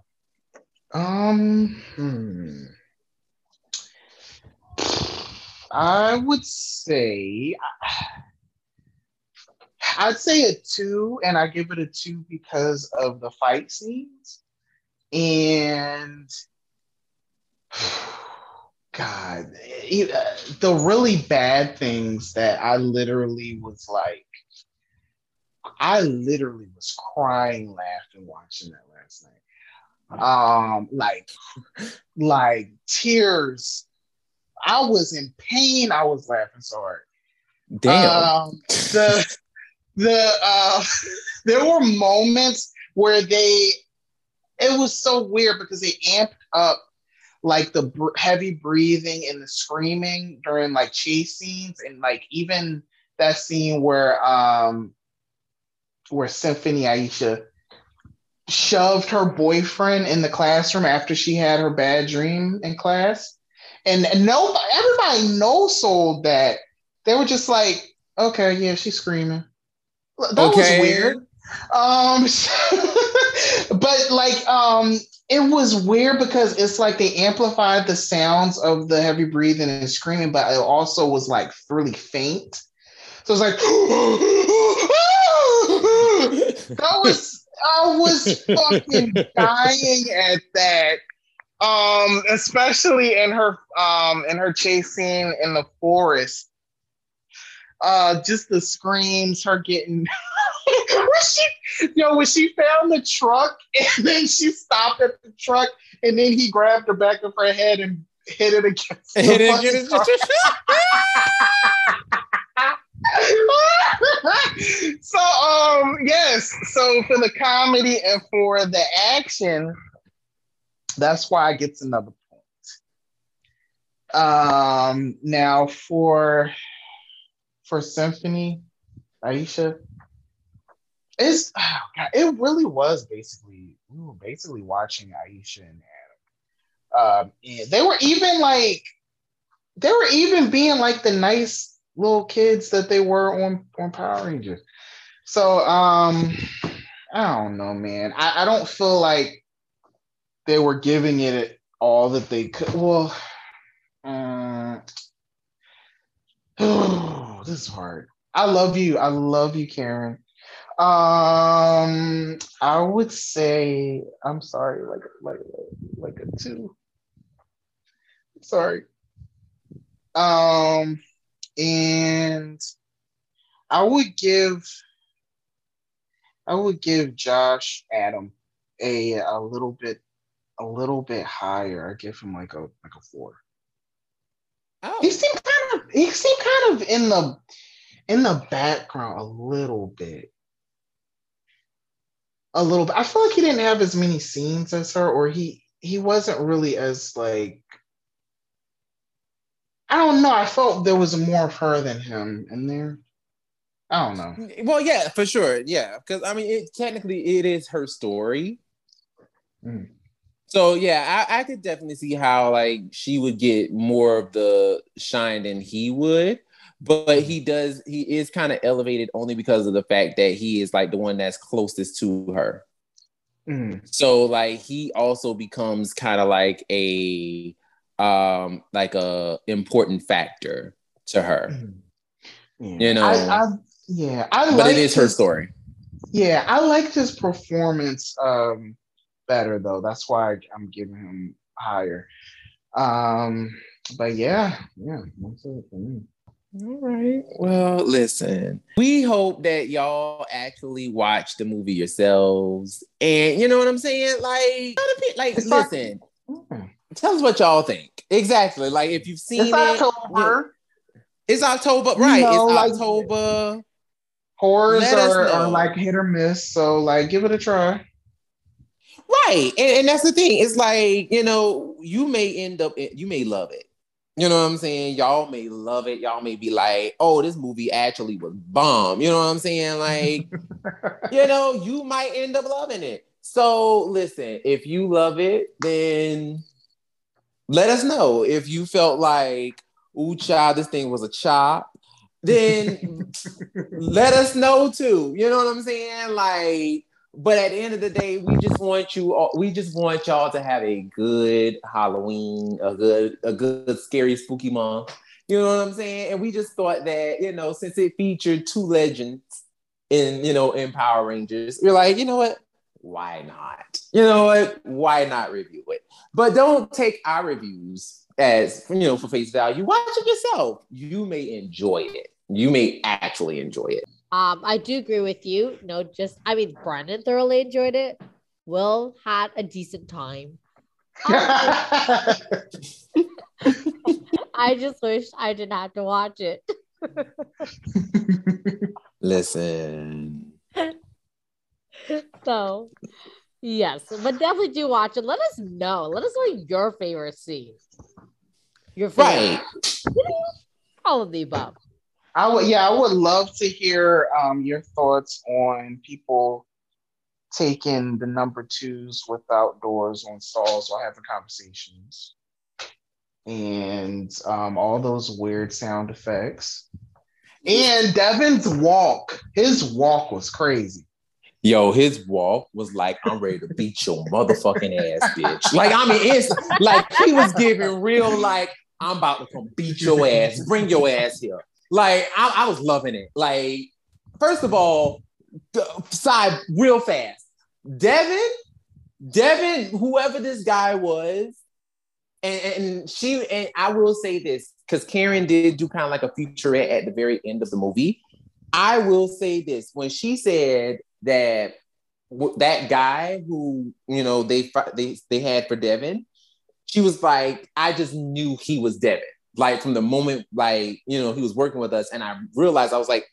Um, hmm. I would say I'd say a two, and I give it a two because of the fight scenes. And God, uh, the really bad things that I literally was like, I literally was crying, laughing, watching that last night um like like tears. I was in pain. I was laughing so hard. Damn. um, the the uh there were moments where they it was so weird because they amped up like the br- heavy breathing and the screaming during like chase scenes. And like even that scene where um where symphony aisha shoved her boyfriend in the classroom after she had her bad dream in class. And, nobody everybody no sold that. They were just like okay yeah she's screaming. That Okay. was weird. Um but like um it was weird because it's like they amplified the sounds of the heavy breathing and screaming but it also was like really faint. So it's like that was I was fucking dying at that. Um, especially in her um in her chase scene in the forest. Uh just the screams, her getting when she yo, when she found the truck and then she stopped at the truck and then he grabbed her back of her head and hit it against the Hit it against. so um yes so for the comedy and for the action that's why it gets another point. Um now for for symphony aisha it's oh God, it really was basically we were basically watching aisha and adam. Um and they were even like they were even being like the nice little kids that they were on on Power Rangers. So um I don't know, man. I, I don't feel like they were giving it all that they could. Well, um, this is hard. I love you. I love you, Karan. Um, I would say I'm sorry, like like like a two. Sorry. Um, and I would give I would give Josh Adam a a little bit a little bit higher. I give him like a like a four. Oh. He seemed kind of he seemed kind of in the in the background a little bit. A little bit. I feel like he didn't have as many scenes as her, or he he wasn't really as like I don't know. I felt there was more of her than him in there. I don't know. Well, yeah, for sure. Yeah, because I mean, it technically it is her story. Mm. So yeah, I, I could definitely see how like she would get more of the shine than he would. But he does, he is kind of elevated only because of the fact that he is like the one that's closest to her. Mm. So like he also becomes kind of like a um like a important factor to her. Yeah. You know. I, I yeah, I But liked it is her story. Yeah, I liked his performance um better though. That's why I'm giving him higher. Um, but yeah, yeah, that's it for me. All right. Well, listen, we hope that y'all actually watch the movie yourselves. And you know what I'm saying? Like, like listen, tell us what y'all think. Exactly. Like, if you've seen it's it, October. It's October, right? know, it's like- October. Horrors Let are, are like hit or miss, so like give it a try. Right. And, and that's the thing. It's like, you know, you may end up, you may love it. You know what I'm saying? Y'all may love it. Y'all may be like, oh, this movie actually was bomb. You know what I'm saying? Like, you know, you might end up loving it. So listen, if you love it, then let us know. If you felt like, ooh, child, this thing was a chop, then let us know too. You know what I'm saying? Like, but at the end of the day, we just want you all, we just want y'all to have a good Halloween, a good, a good scary spooky month. You know what I'm saying? And we just thought that, you know, since it featured two legends in, you know, in Power Rangers, we're like, you know what? Why not? You know what? Why not review it? But don't take our reviews as you know for face value. Watch it yourself. You may enjoy it. You may actually enjoy it. Um, I do agree with you. No, just I mean, Brandon thoroughly enjoyed it. Will had a decent time. I, I just wish I didn't have to watch it. Listen. So, yes, but definitely do watch it. Let us know. Let us know your favorite scene. Your favorite, Right. all of the above. I would, yeah, I would love to hear um, your thoughts on people taking the number twos without doors on stalls while having conversations, and um, all those weird sound effects. And Devon's walk, his walk was crazy. Yo, his walk was like, I'm ready to beat your motherfucking ass, bitch. Like, I mean, it's like he was giving real, like, I'm about to come beat your ass. Bring your ass here. Like, I, I was loving it. Like, first of all, side real fast. Devon, Devon, whoever this guy was, and, and she, and I will say this because Karan did do kind of like a featurette at the very end of the movie. I will say this when she said that that guy who you know they they they had for Devon, she was like, I just knew he was Devon. Like from the moment like you know he was working with us, and I realized I was like,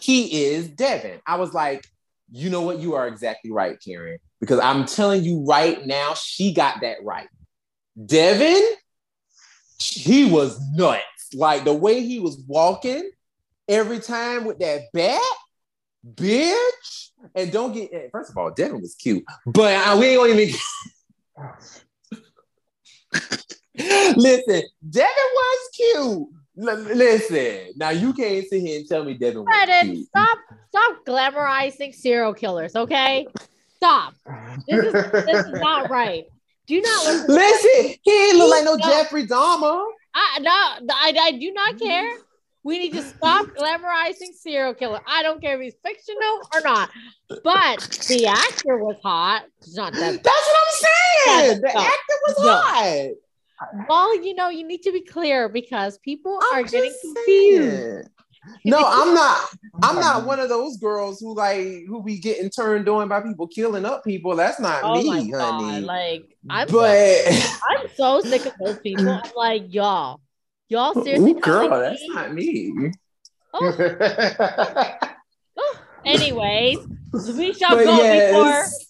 he is Devon. I was like, you know what, you are exactly right, Karan, because I'm telling you right now, she got that right. Devon, he was nuts. Like the way he was walking every time with that bat, bitch. And don't get eh, first of all, Devon was cute, but I, we ain't gonna even. Listen, Devon was cute. L- listen, now you can't sit here and tell me Devon was stop, stop glamorizing serial killers, okay? Stop. This is this is not right. Do not listen. Listen, he ain't look like no No. Jeffrey Dahmer. I, no, I, I do not care. We need to stop glamorizing serial killer. I don't care if he's fictional or not. But the actor was hot. It's not that. That's what I'm saying. The No. actor was No. hot. Well, you know, you need to be clear because people I'm are getting confused. No, I'm not. I'm not one of those girls who like who be getting turned on by people killing up people. That's not Oh me, god! honey. Like I'm, but I'm so sick of those people. I'm like, y'all, y'all seriously. Ooh, girl, telling that's me- not me. Oh, oh. Anyways, we shall But go yes.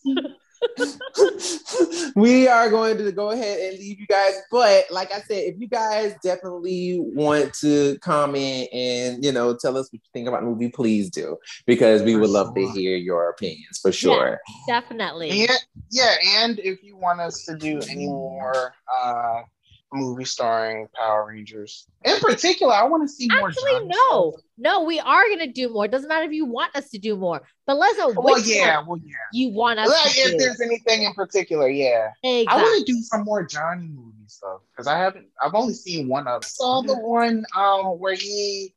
we are going to go ahead and leave you guys. But like I said, if you guys definitely want to comment and you know tell us what you think about the movie, please do because we would love to hear your opinions for sure. before. Definitely. And yeah, and if you want us to do any more uh movie starring Power Rangers, in particular, I want to see more. Actually, no, stuff. no, we are gonna do more. It Doesn't matter if you want us to do more, but let's know Well, yeah, well, yeah. you want us Like, to if do. there's anything in particular, yeah. Exactly. I want to do some more Johnny movie stuff because I haven't. I've only seen one of. Saw the one um where he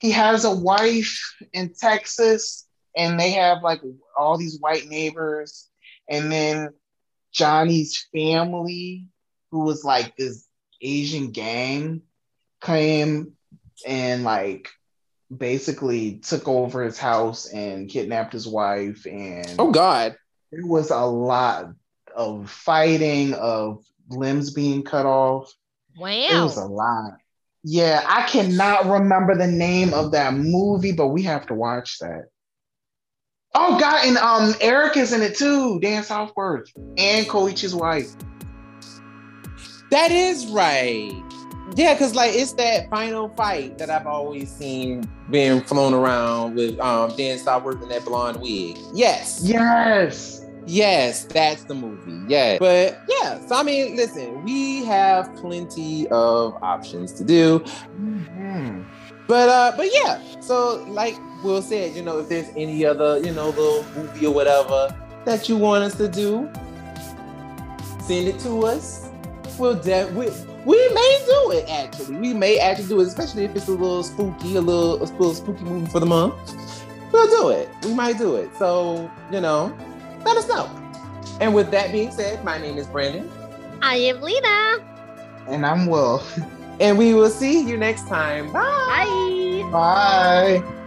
he has a wife in Texas and they have like all these white neighbors And then Johnny's family, who was like this Asian gang, came and like basically took over his house and kidnapped his wife. And oh God, it was a lot of fighting, of limbs being cut off. Wow. It was a lot. Yeah, I cannot remember the name of that movie, but we have to watch that. Oh God, and um Eric is in it too, Dan Southworth, and Koichi's wife. That is right. Yeah, because like it's that final fight that I've always seen being flown around with um Dan Southworth in that blonde wig. Yes. Yes. Yes, that's the movie. Yeah. But yeah, so I mean, listen, we have plenty of options to do. Mm-hmm. But uh, but yeah, so like Will said, you know, if there's any other, you know, little movie or whatever that you want us to do, send it to us. We'll de- we, we may do it actually. We may actually do it, especially if it's a little spooky, a little a little spooky movie for the month. We'll do it. We might do it. So, you know, let us know. And with that being said, my name is Brandon. I am Lena. And I'm Will. And we will see you next time. Bye. Bye. Bye.